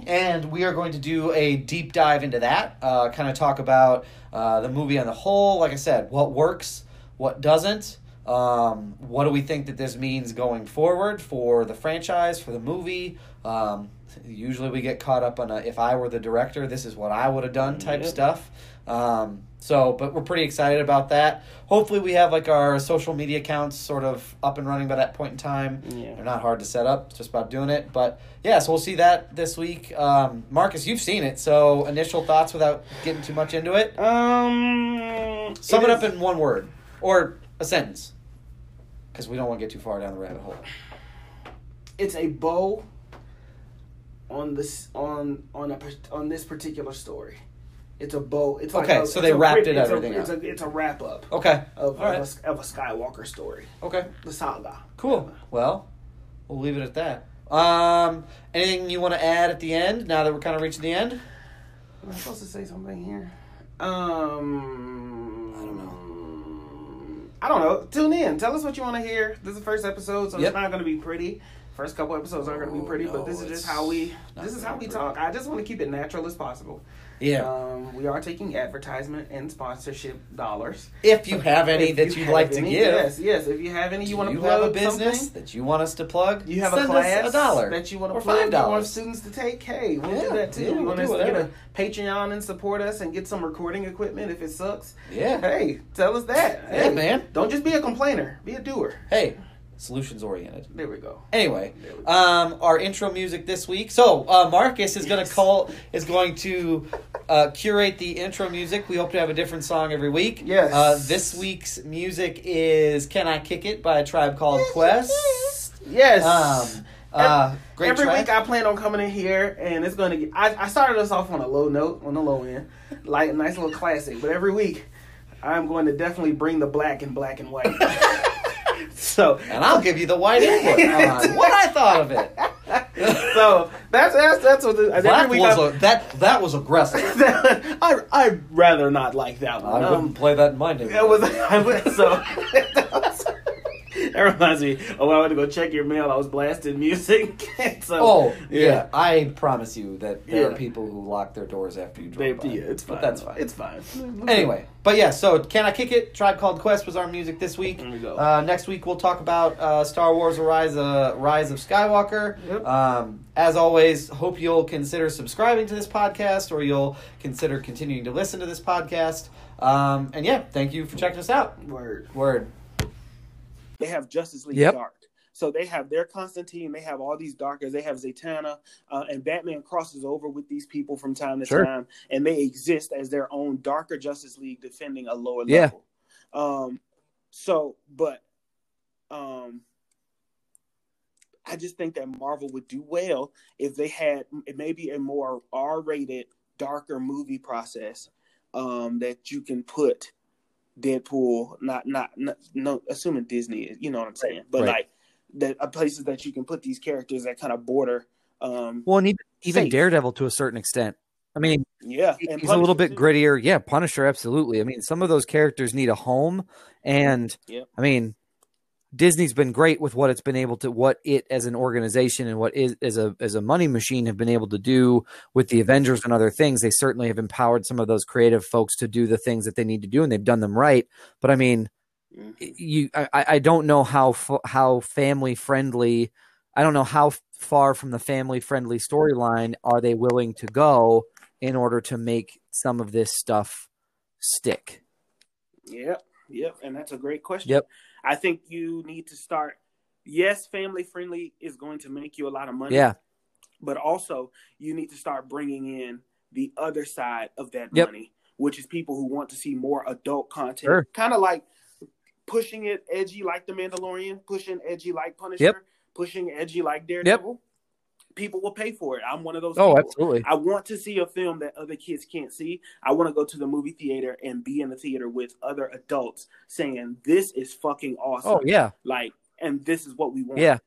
And we are going to do a deep dive into that, uh, kind of talk about uh, the movie on the whole. Like I said, what works, what doesn't. Um, what do we think that this means going forward for the franchise, for the movie? Um, usually we get caught up on a if I were the director, this is what I would have done type Yep. stuff. Um, so, but we're pretty excited about that. Hopefully, we have like our social media accounts sort of up and running by that point in time. Yeah. They're not hard to set up, it's just about doing it. But yeah, so we'll see that this week. Um, Marcus, you've seen it, so initial thoughts without getting too much into it. Um, Sum it, is- up in one word or a sentence, because we don't want to get too far down the rabbit hole. it's a bow on this on on a on this particular story. It's a bow. It's like Okay, a, so they wrapped rip- it it's everything A, it's up. a it's a wrap up Okay. of All right. of, a, of a Skywalker story, Okay. the saga. Cool. Well, we'll leave it at that. Um, anything you want to add at the end? Now that we're kind of reaching the end. Am I supposed to say something here? Um, I don't know. I don't know. Tune in. Tell us what you want to hear. This is the first episode, so Yep. it's not going to be pretty. First couple episodes aren't going to be Oh, pretty, no, but this is just how we. This is how we pretty. talk. I just want to keep it natural as possible. Yeah. Um, we are taking advertisement and sponsorship dollars. if you have any that you you'd have like to any, give, yes, yes. If you have any, you want to plug. you have a business something? that you want us to plug? You have a class a dollar that you want to plug. five You want dollars. students to take. Hey, we'll Yeah, do that too. yeah, you we'll want us to get a. Patreon and support us and get some recording equipment if it sucks. Yeah. Hey, tell us that. Yeah, Hey, man. Don't just be a complainer. Be a doer. Hey, solutions oriented. There we go. Anyway, we go. um, our intro music this week. So uh, Marcus is going to call is going to uh, curate the intro music. We hope to have a different song every week. Yes. Uh, this week's music is "Can I Kick It" by a Tribe Called Quest. Yes. Um, uh, great Every track. week I plan on coming in here and it's going to get. I, I started us off on a low note, on the low end, like a nice little classic. But every week I'm going to definitely bring the black and black and white. so and I'll give you the white input on what I thought of it. so that's that's that's what the, That was a, that that was aggressive. I I'd rather not like that one. I Um, wouldn't play that in my That neighborhood. was I would so. that reminds me. Oh, when I went to go check your mail. I was blasting music. so, Oh yeah. I promise you that there Yeah. are people who lock their doors after you They, drive by. yeah, it's fine. But that's fine. It's fine. Anyway, but yeah, so Can I Kick It? Tribe Called Quest was our music this week. There we go. Uh, next week we'll talk about uh, Star Wars: Rise, uh, Rise of Skywalker. Yep. Um, as always, hope you'll consider subscribing to this podcast or you'll consider continuing to listen to this podcast. Um, and yeah, thank you for checking us out. Word. Word. They have Justice League Yep. Dark. So they have their Constantine. They have all these darkers. They have Zatanna, uh, and Batman crosses over with these people from time to Sure. time, and they exist as their own darker Justice League defending a lower Yeah. level. Um, so, but, um, I just think that Marvel would do well if they had maybe a more R-rated, darker movie process um, that you can put Deadpool, not not, not no, assuming Disney, is, you know what I'm saying, but Right. like the uh, places that you can put these characters that kind of border. Um, Well, and even. Daredevil to a certain extent. I mean, yeah, he's and a little bit too. grittier. Yeah, Punisher, absolutely. I mean, some of those characters need a home, and Yep. I mean, Disney's been great with what it's been able to, what it as an organization and what is as a as a money machine have been able to do with the Avengers and other things. They certainly have empowered some of those creative folks to do the things that they need to do, and they've done them right. But I mean, Mhm. you, I, I I don't know how how family friendly. I don't know how far from the family friendly storyline are they willing to go in order to make some of this stuff stick. Yep, yep, and that's a great question. Yep. I think you need to start. Yes, family friendly is going to make you a lot of money. Yeah, but also you need to start bringing in the other side of that Yep. money, which is people who want to see more adult content, Sure. kind of like pushing it edgy like The Mandalorian, pushing edgy like Punisher, Yep. pushing edgy like Daredevil. People will pay for it. I'm one of those. Oh, people. absolutely. I want to see a film that other kids can't see. I want to go to the movie theater and be in the theater with other adults saying, "This is fucking awesome." Oh yeah, like, and this is what we want. yeah,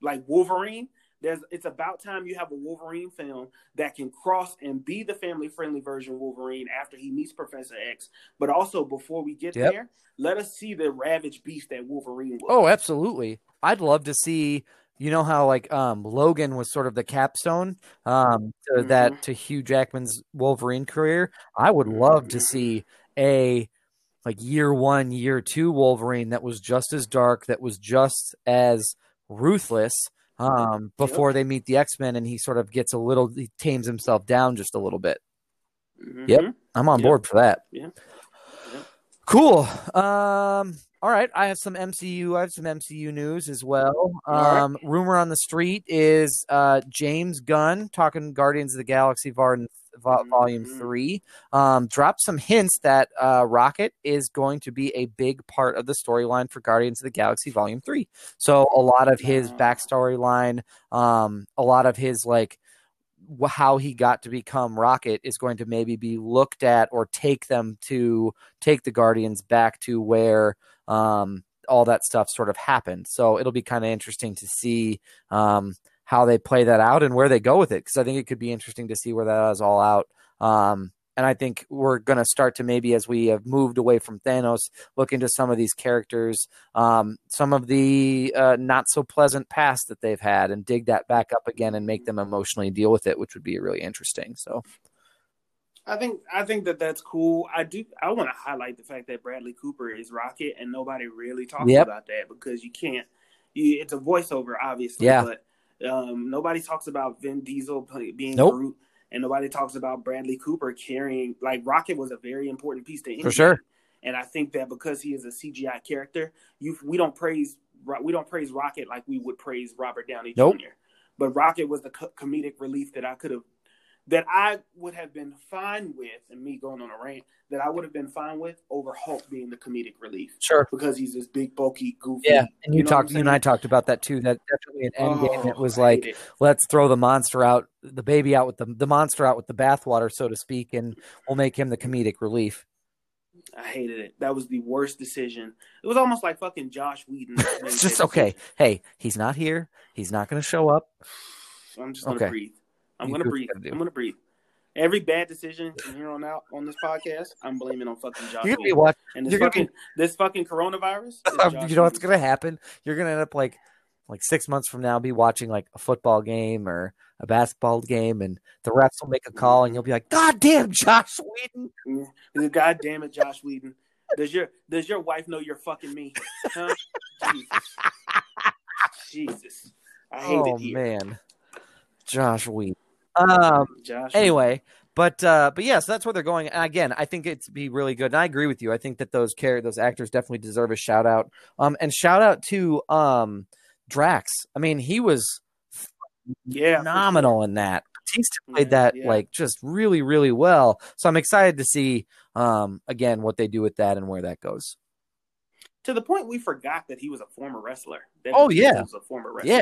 like Wolverine. There's, it's about time you have a Wolverine film that can cross and be the family friendly version of Wolverine after he meets Professor X. But also, before we get Yep. there, let us see the ravaged beast that Wolverine was. Oh, absolutely. I'd love to see. You know how like um, Logan was sort of the capstone um, to Mhm. that to Hugh Jackman's Wolverine career. I would love to see a like year one, year two Wolverine that was just as dark, that was just as ruthless. Um, before they meet the X Men, and he sort of gets a little, he tames himself down just a little bit. Mhm. Yep. I'm on Yep. board for that. Yeah. Yep. Cool. Um, all right. I have some MCU. I have some MCU news as well. All right. Um, rumor on the street is uh, James Gunn talking Guardians of the Galaxy Vol- Vol- Volume Mhm. Three. Um, dropped some hints that uh, Rocket is going to be a big part of the storyline for Guardians of the Galaxy Volume Three. So a lot of his backstory line, um, a lot of his like how he got to become Rocket is going to maybe be looked at or take them to take the Guardians back to where um, all that stuff sort of happened. So it'll be kind of interesting to see um, how they play that out and where they go with it because I think it could be interesting to see where that is all out. Um, and I think we're going to start to maybe as we have moved away from Thanos, look into some of these characters, um, some of the uh, not so pleasant past that they've had, and dig that back up again and make them emotionally deal with it, which would be really interesting. So, I think I think that that's cool. I do. I want to highlight the fact that Bradley Cooper is Rocket, and nobody really talks Yep. about that because you can't. You, it's a voiceover, obviously, Yeah. but um, nobody talks about Vin Diesel being Nope. Groot, and nobody talks about Bradley Cooper carrying. Like Rocket was a very important piece to For sure. and I think that because he is a CGI character, you we don't praise we don't praise Rocket like we would praise Robert Downey Nope. Jr. But Rocket was the co- comedic relief that I could have that I would have been fine with, and me going on a rant that I would have been fine with over Hulk being the comedic relief sure. because he's this big, bulky, goofy. Yeah, and you, know talked, you and I talked about that too. That definitely an end game. It Oh, was like, it. let's throw the monster out, the baby out with the the monster out with the bathwater, so to speak, and we'll make him the comedic relief. I hated it. That was the worst decision. It was almost like fucking Joss Whedon. It's just okay. Hey, he's not here. He's not going to show up. I'm just gonna Okay. breathe. I'm You gonna do what you breathe. I'm gonna breathe. Every bad decision from here on out on this podcast, I'm blaming on fucking Joss. You're gonna be watching. And this gonna fucking be- this fucking coronavirus. you know what's going to happen? You're going to end up like like six months from now, be watching like a football game or a basketball game, and the refs will make a call, and you'll be like, "God damn, Joss Whedon!" God damn it, Joss Whedon. Does your does your wife know you're fucking me? Huh? Jesus. Jesus. I hate Oh it here. man, Joss Whedon. Um. Joss. anyway but uh but yeah so that's where they're going and again i think it's be really good and i agree with you i think that those care those actors definitely deserve a shout out um and shout out to um drax i mean he was yeah, phenomenal in that Bautista played that yeah. like just really really well so i'm excited to see um again what they do with that and where that goes to the point we forgot that he was a former wrestler. That Oh, yeah. was a former wrestler. Yeah.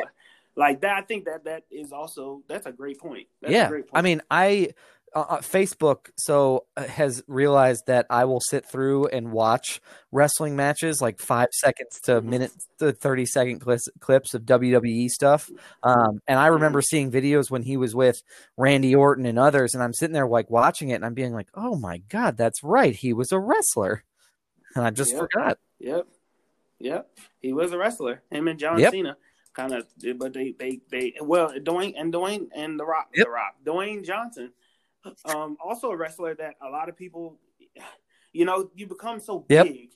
Like that. I think that that is also that's a great point. That's a yeah great point. i mean i uh, uh, facebook so uh, has realized that i will sit through and watch wrestling matches like five seconds to Mhm. minute to 30 second clips, clips of wwe stuff um, and i remember seeing videos when he was with randy orton and others and i'm sitting there like watching it and i'm being like oh my god that's right he was a wrestler and i just Yep. forgot Yep. Yep. He was a wrestler. Him and John Yep. Cena kind of but they they they well Dwayne and Dwayne and the Rock Yep. the Rock. Dwayne Johnson. Um also a wrestler that a lot of people you know, you become so Yep. big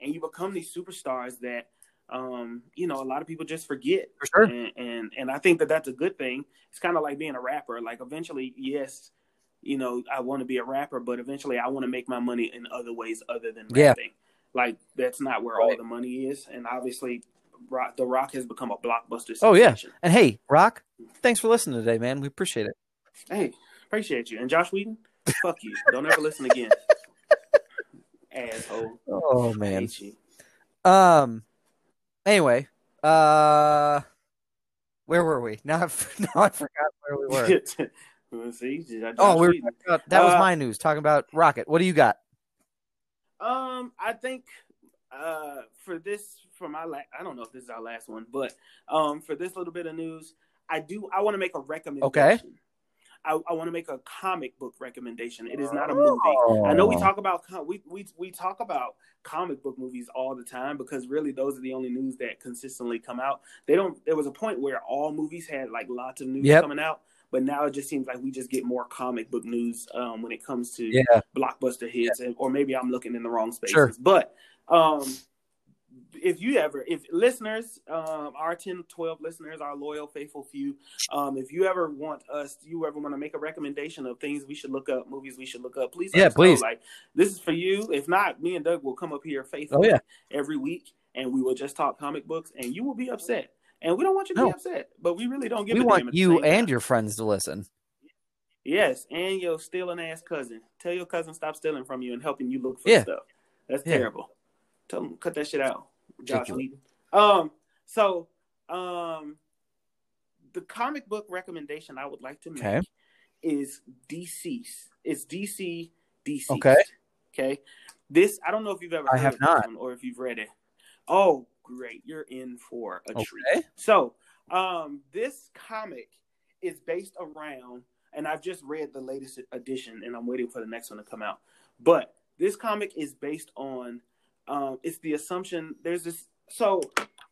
and you become these superstars that um you know a lot of people just forget for sure and, and and I think that that's a good thing. It's kind of like being a rapper. Like eventually, yes, you know, I want to be a rapper, but eventually, I want to make my money in other ways other than rapping. Yeah. Like that's not where all the money is, and obviously, Rock, The Rock has become a blockbuster. Oh, yeah. and hey rock thanks for listening today man we appreciate it Hey, appreciate you. And Joss Whedon, fuck you. Don't ever listen again. Asshole. oh man. Um. Anyway, uh, Where were we? Now, I- now I forgot where we were. See. Oh, we were about, that was Uh, my news. Talking about Rocket. What do you got? Um, I think uh for this for my la- I don't know if this is our last one, but um for this little bit of news, I do I want to make a recommendation. Okay. I, I want to make a comic book recommendation. It is not a movie. I know we Oh. talk about com- we we we talk about comic book movies all the time because really those are the only news that consistently come out. They don't. There was a point where all movies had like lots of news Yep. coming out, but now it just seems like we just get more comic book news um, when it comes to Yeah. blockbuster hits, and, or maybe I'm looking in the wrong spaces. Sure. But um, if you ever, if listeners, um, our 10, 12 listeners, our loyal, faithful few, um, if you ever want us, you ever want to make a recommendation of things we should look up, movies we should look up, please. Yeah, us know. please. Like this is for you. If not, me and Doug will come up here Oh faithfully yeah. every week, and we will just talk comic books, and you will be upset. And we don't want you to No. be upset, but we really don't give. We a want you same time. and your friends to listen. Yes, and your stealing ass cousin. Tell your cousin stop stealing from you and helping you look for Yeah. stuff. That's Yeah. terrible. Tell him cut that shit out. Joss. Whedon. Um. So, um, the comic book recommendation I would like to make Okay. is Deceased. It's DC Deceased. Okay. Okay. This I don't know if you've ever I heard have not. or if you've read it. Oh, great! You're in for a treat. So, um, this comic is based around, and I've just read the latest edition, and I'm waiting for the next one to come out. But this comic is based on, um, it's the assumption there's this. So,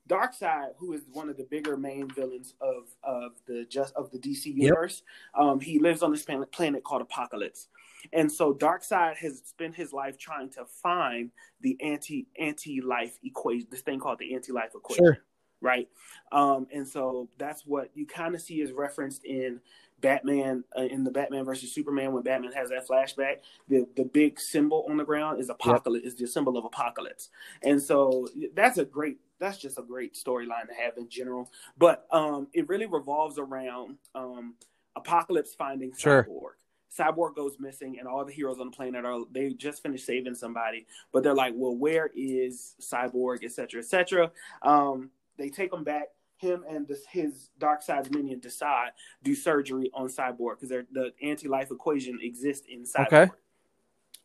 Darkseid, who is one of the bigger main villains of of the just of the DC universe, um, he lives on this planet, planet called Apokolips. And so Darkseid has spent his life trying to find the anti anti life equation, this thing called the anti life equation, Sure. right? Um, and so that's what you kind of see is referenced in Batman uh, in the Batman versus Superman when Batman has that flashback. The the big symbol on the ground is Apokolips, is the symbol of Apokolips, and so that's a great. That's just a great storyline to have in general, but um, it really revolves around um, Apocalypse finding Sure. Cyborg. Cyborg goes missing, and all the heroes on the planet are they just finished saving somebody, but they're like, well, where is Cyborg, etc., cetera, et cetera. Um, they take him back. Him and this, his Darkseid's minion decide do surgery on Cyborg because the anti-life equation exists in Cyborg. Okay.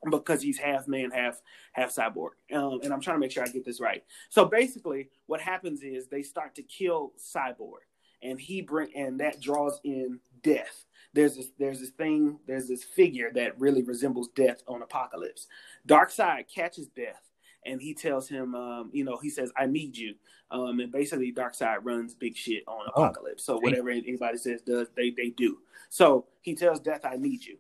Because he's half man, half half cyborg, um, and I'm trying to make sure I get this right. So basically, what happens is they start to kill Cyborg, and he bring and that draws in death. There's this there's this thing there's this figure that really resembles death on Apokolips. dark side catches death, and he tells him, um, you know, he says, "I need you," um, and basically Darkseid runs big shit on Oh, Apokolips. so whatever anybody says does, they they do. So he tells Death, "I need you."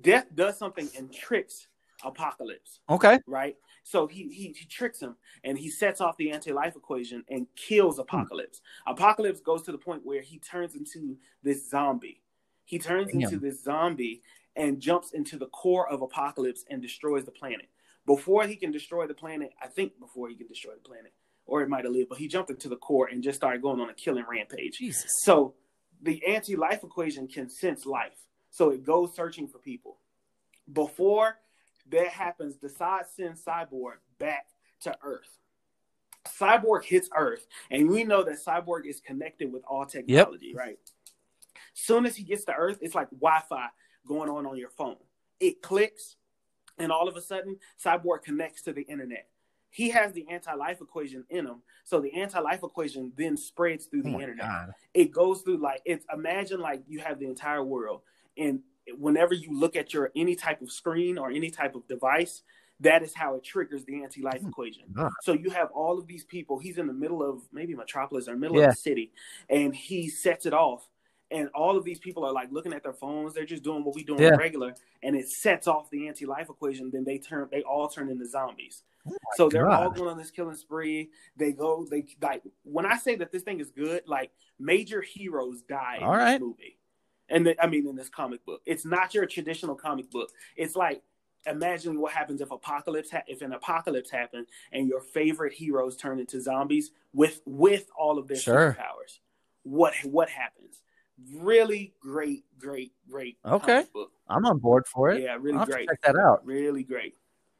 Death does something and tricks Apocalypse Okay. right? So he, he he tricks him and he sets off the anti-life equation and kills Apocalypse. Apocalypse goes to the point where he turns into this zombie. He turns Damn. into this zombie and jumps into the core of Apokolips and destroys the planet. Before he can destroy the planet, I think before he can destroy the planet, or it might have lived, but he jumped into the core and just started going on a killing rampage. Jesus. So the anti-life equation can sense life. So it goes searching for people. Before that happens, Darkseid sends Cyborg back to Earth. Cyborg hits Earth, and we know that Cyborg is connected with all technology, right? Soon as he gets to Earth, it's like Wi-Fi going on on your phone. It clicks, and all of a sudden, Cyborg connects to the internet. He has the anti-life equation in him, so the anti-life equation then spreads through oh the Oh internet God. it goes through like it's imagine like you have the entire world and whenever you look at your any type of screen or any type of device that is how it triggers the anti-life oh equation God. so you have all of these people he's in the middle of maybe metropolis or middle Yeah. of the city and he sets it off and all of these people are like looking at their phones they're just doing what we do Yeah. regular and it sets off the anti-life equation then they turn they all turn into zombies oh so they're all Oh going on this killing spree. They go, they like when I say that this thing is good, like major heroes die in All this movie. And the, I mean in this comic book. It's not your traditional comic book. It's like imagine what happens if apocalypse ha- if an apocalypse happened and your favorite heroes turn into zombies with with all of their Sure. superpowers. What what happens? Really great, great, great Okay. book. I'm on board for it. Yeah, really I'll great. check that out. Really great.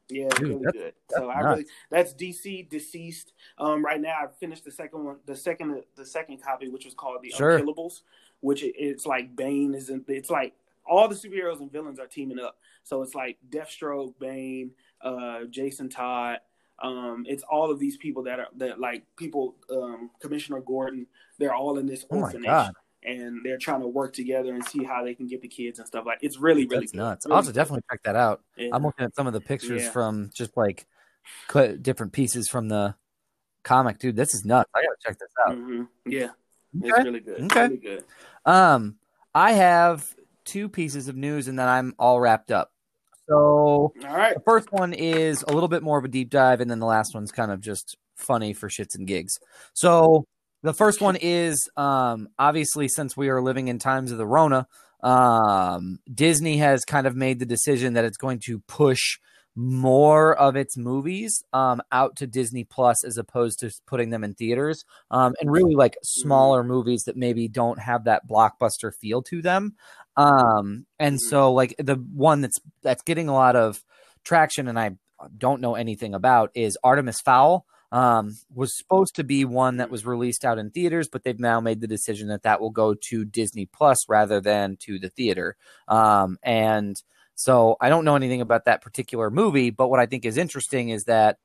Yeah, Dude, really that's, good. That's so I really that's DC deceased. Um, right now I finished the second one, the second the second copy, which was called the sure. Unkillables, which it, it's like Bane is in. It's like all the superheroes and villains are teaming up. So it's like Deathstroke, Bane, uh, Jason Todd. Um, it's all of these people that are that like people. Um, Commissioner Gordon. They're all in this oh orphanage and they're trying to work together and see how they can get the kids and stuff. Like it's really really That's nuts. really i'll have definitely check that out. Yeah. i'm looking at some of the pictures yeah. from just like different pieces from the comic. Dude this is nuts. I gotta check this out. Mm-hmm. yeah. Okay. it's really good. Okay. Really good. Um i have two pieces of news and then i'm all wrapped up. So all right. the first one is a little bit more of a deep dive and then the last one's kind of just funny for shits and gigs. So the first one is um, obviously since we are living in times of the Rona, um, Disney has kind of made the decision that it's going to push more of its movies um, out to Disney Plus as opposed to putting them in theaters, um, and really like smaller movies that maybe don't have that blockbuster feel to them. Um, and so, like the one that's that's getting a lot of traction, and I don't know anything about is Artemis Fowl um, was supposed to be one that was released out in theaters, but they've now made the decision that that will go to Disney Plus rather than to the theater. Um, and so I don't know anything about that particular movie, but what I think is interesting is that,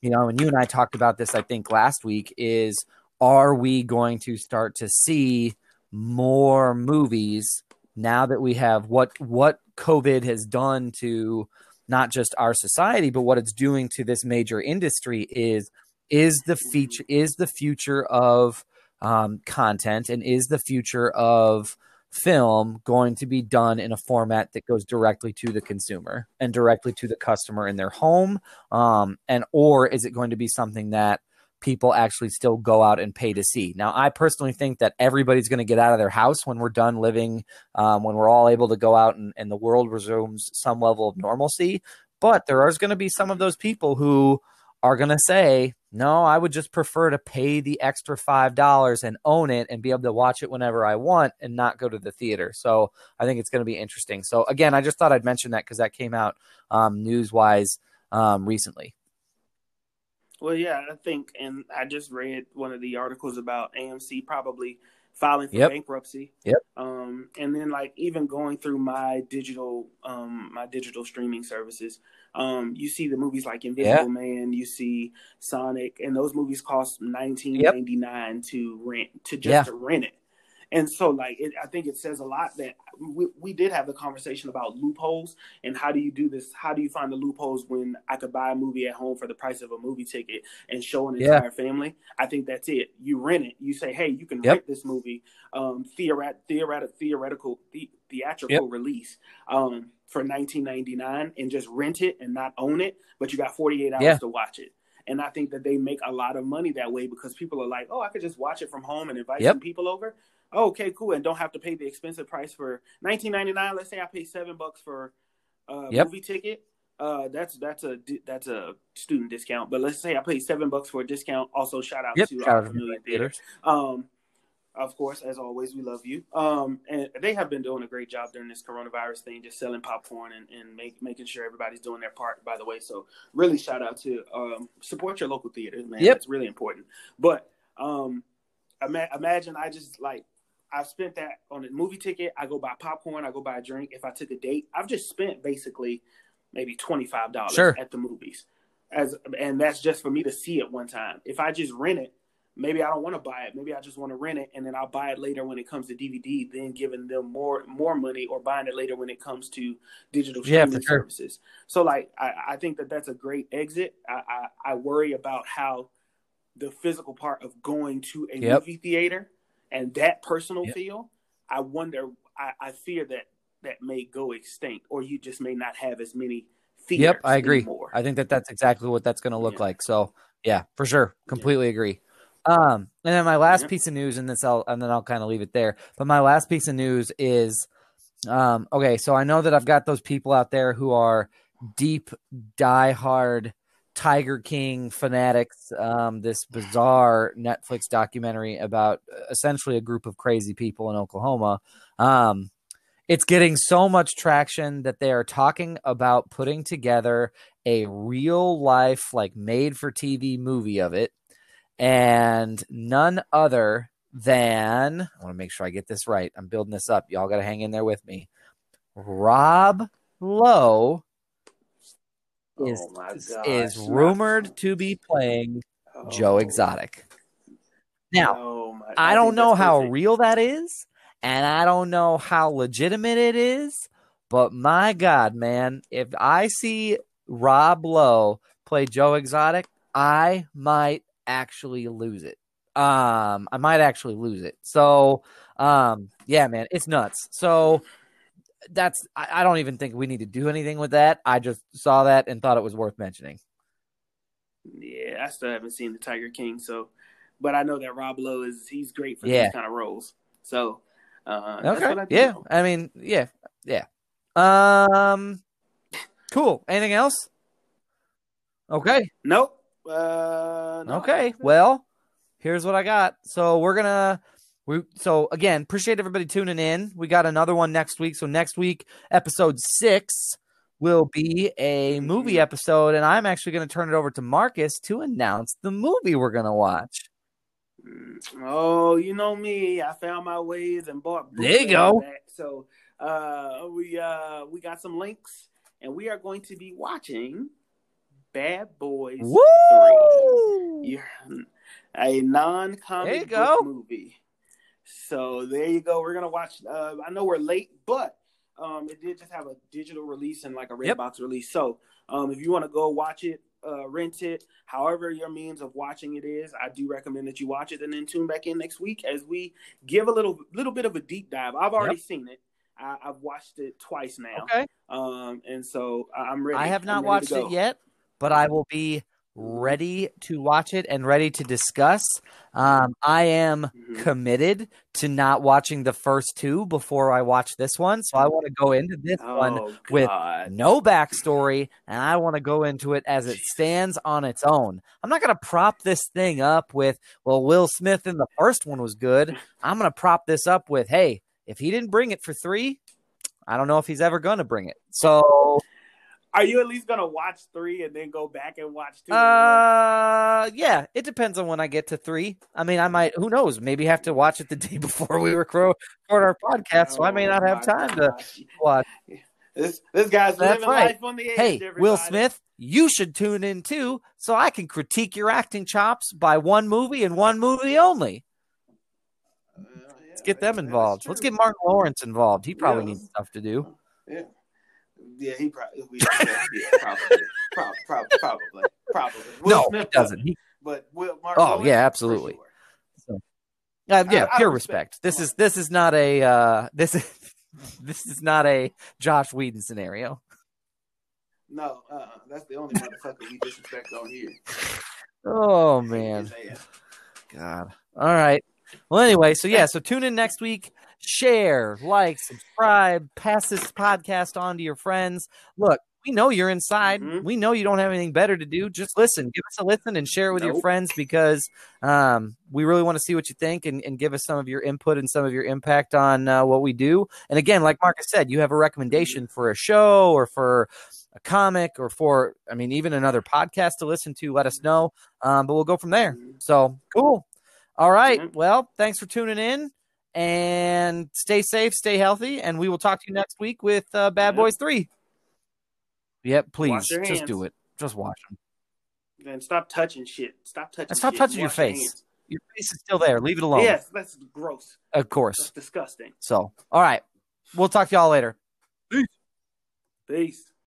you know, and you and I talked about this, I think, last week, is are we going to start to see more movies now that we have what what COVID has done to not just our society, but what it's doing to this major industry is is the feature is the future of um, content and is the future of film going to be done in a format that goes directly to the consumer and directly to the customer in their home? Um, and or is it going to be something that people actually still go out and pay to see? Now i personally think that everybody's going to get out of their house when we're done living um, when we're all able to go out and, and the world resumes some level of normalcy. But there is going to be some of those people who are going to say, no, I would just prefer to pay the extra $5 and own it and be able to watch it whenever I want and not go to the theater. So I think it's going to be interesting. So, again, I just thought I'd mention that because that came out um, news wise um, recently. Well, yeah, I think, and I just read one of the articles about AMC probably filing for yep. bankruptcy. Yep. Um, and then like even going through my digital, um, my digital streaming services, um, you see the movies like Invisible yeah. Man, you see Sonic, and those movies cost nineteen ninety nine yep. to rent to just yeah. to rent it. And so, like, it, I think it says a lot that we, we did have the conversation about loopholes and how do you do this? How do you find the loopholes when I could buy a movie at home for the price of a movie ticket and show an entire yeah. family? I think that's it. You rent it. You say, hey, you can yep. rent this movie, um, theoret- theoret- theoretical, the- theatrical yep. release um, for 19.99 and just rent it and not own it, but you got 48 hours yeah. to watch it. And I think that they make a lot of money that way because people are like, oh, I could just watch it from home and invite yep. some people over oh, okay, cool, and don't have to pay the expensive price for 19.99. Let's say I pay seven bucks for a yep. movie ticket. Uh, that's that's a that's a student discount. But let's say I pay seven bucks for a discount. Also, shout out yep, to shout our familiar theaters. Um, of course, as always, we love you. Um, and they have been doing a great job during this coronavirus thing, just selling popcorn and, and make, making sure everybody's doing their part. By the way, so really shout out to um, support your local theaters, man. Yep. It's really important. But um, ima- imagine I just like I've spent that on a movie ticket. I go buy popcorn. I go buy a drink. If I took a date, I've just spent basically maybe twenty five dollars sure. at the movies, as and that's just for me to see it one time. If I just rent it, maybe I don't want to buy it. Maybe I just want to rent it, and then I'll buy it later when it comes to DVD. Then giving them more more money, or buying it later when it comes to digital streaming yeah, sure. services. So like, I, I, think that that's a great exit. I, I, I worry about how the physical part of going to a yep. movie theater and that personal yep. feel, I wonder, I, I, fear that that may go extinct, or you just may not have as many. Yep, I agree. Anymore. I think that that's exactly what that's going to look yeah. like. So yeah, for sure, completely yeah. agree. Um, and then my last piece of news, and this I'll and then I'll kind of leave it there. But my last piece of news is, um, okay, so I know that I've got those people out there who are deep, diehard Tiger King fanatics, um, this bizarre Netflix documentary about uh, essentially a group of crazy people in Oklahoma. Um, it's getting so much traction that they are talking about putting together a real life, like made for TV movie of it. And none other than, I want to make sure I get this right. I'm building this up. Y'all got to hang in there with me. Rob Lowe is, Oh is rumored to be playing Joe Oh. Exotic. Now, Oh my- I think don't know how perfect. real that is, and I don't know how legitimate it is, but my God, man, if I see Rob Lowe play Joe Exotic, I might actually lose it. Um, I might actually lose it. So, um, yeah, man, it's nuts. So that's I, I don't even think we need to do anything with that. I just saw that and thought it was worth mentioning. Yeah, I still haven't seen the Tiger King, so but I know that Rob Lowe is he's great for Yeah. these kind of roles. So uh, that's Okay. what I Yeah. I mean, yeah. Yeah. Um cool. Anything else? Okay. Nope. Uh, no, Okay. Well, here's what I got. So we're gonna we so again, appreciate everybody tuning in. We got another one next week. So next week, episode six will be a movie episode, and I'm actually gonna turn it over to Marcus to announce the movie we're gonna watch. Mm, Oh, you know me. I found my ways and bought. There you go. So uh, we uh, we got some links, and we are going to be watching Bad Boys Three. Woo! Yeah, a non-comic book movie. So there you go. We're gonna watch. Uh, I know we're late, but um, it did just have a digital release and like a Yep. Redbox release. So um, if you want to go watch it, uh, rent it, however your means of watching it is, I do recommend that you watch it and then tune back in next week as we give a little little bit of a deep dive. I've already seen it. I, I've watched it twice now. Okay. Um, and so I'm ready. I have not watched it yet, but I will be ready to watch it and ready to discuss. Um, I am Mhm. committed to not watching the first two before I watch this one, so I want to go into this one Oh with no backstory, and I want to go into it as it stands on its own. I'm not going to prop this thing up with, well, Will Smith in the first one was good. I'm going to prop this up with, hey, if he didn't bring it for three, I don't know if he's ever going to bring it. So, Are you at least gonna watch three and then go back and watch two? uh, yeah, it depends on when I get to three. I mean, I might, who knows, maybe have to watch it the day before we record our podcast, so I may not have Oh, time my to watch. This this guy's That's living right. life on the edge. Hey, Will. Smith, you should tune in too, so I can critique your acting chops by one movie and one movie only. Uh, Let's get them involved. Let's get Martin Lawrence involved. He probably Yeah. needs stuff to do. Yeah, yeah, he probably, yeah, probably, Prob- prob- probably, probably. Will no, Smith he doesn't. He, But Will, Mark Oh, Lawrence, yeah, absolutely. sure. uh, yeah, of pure respect. respect. This is this is not a uh, this is this is not a Joss Whedon scenario. No, uh, that's the only motherfucker we disrespect on here. Oh man. God. All right. Well, anyway, so yeah, so tune in next week. Share, like, subscribe, pass this podcast on to your friends. Look, we know you're inside. Mhm. We know you don't have anything better to do. Just listen, give us a listen, and share it with your friends because um, we really want to see what you think and, and give us some of your input and some of your impact on uh, what we do. And again, like Marcus said, you have a recommendation for a show or for a comic or for, I mean, even another podcast to listen to. Let us know. Um, but we'll go from there. Mhm. So cool. All right. Mhm. Well, thanks for tuning in and stay safe, stay healthy, and we will talk to you next week with uh, Bad Yep. Boys 3. Yep, please. Just hands. do it. Just watch them. Then stop touching shit. Stop touching. And stop shit. touching your face. hands. Your face is still there. Leave it alone. Yes, that's gross. Of That's course. disgusting. So, all right. We'll talk to y'all later. Peace. Peace.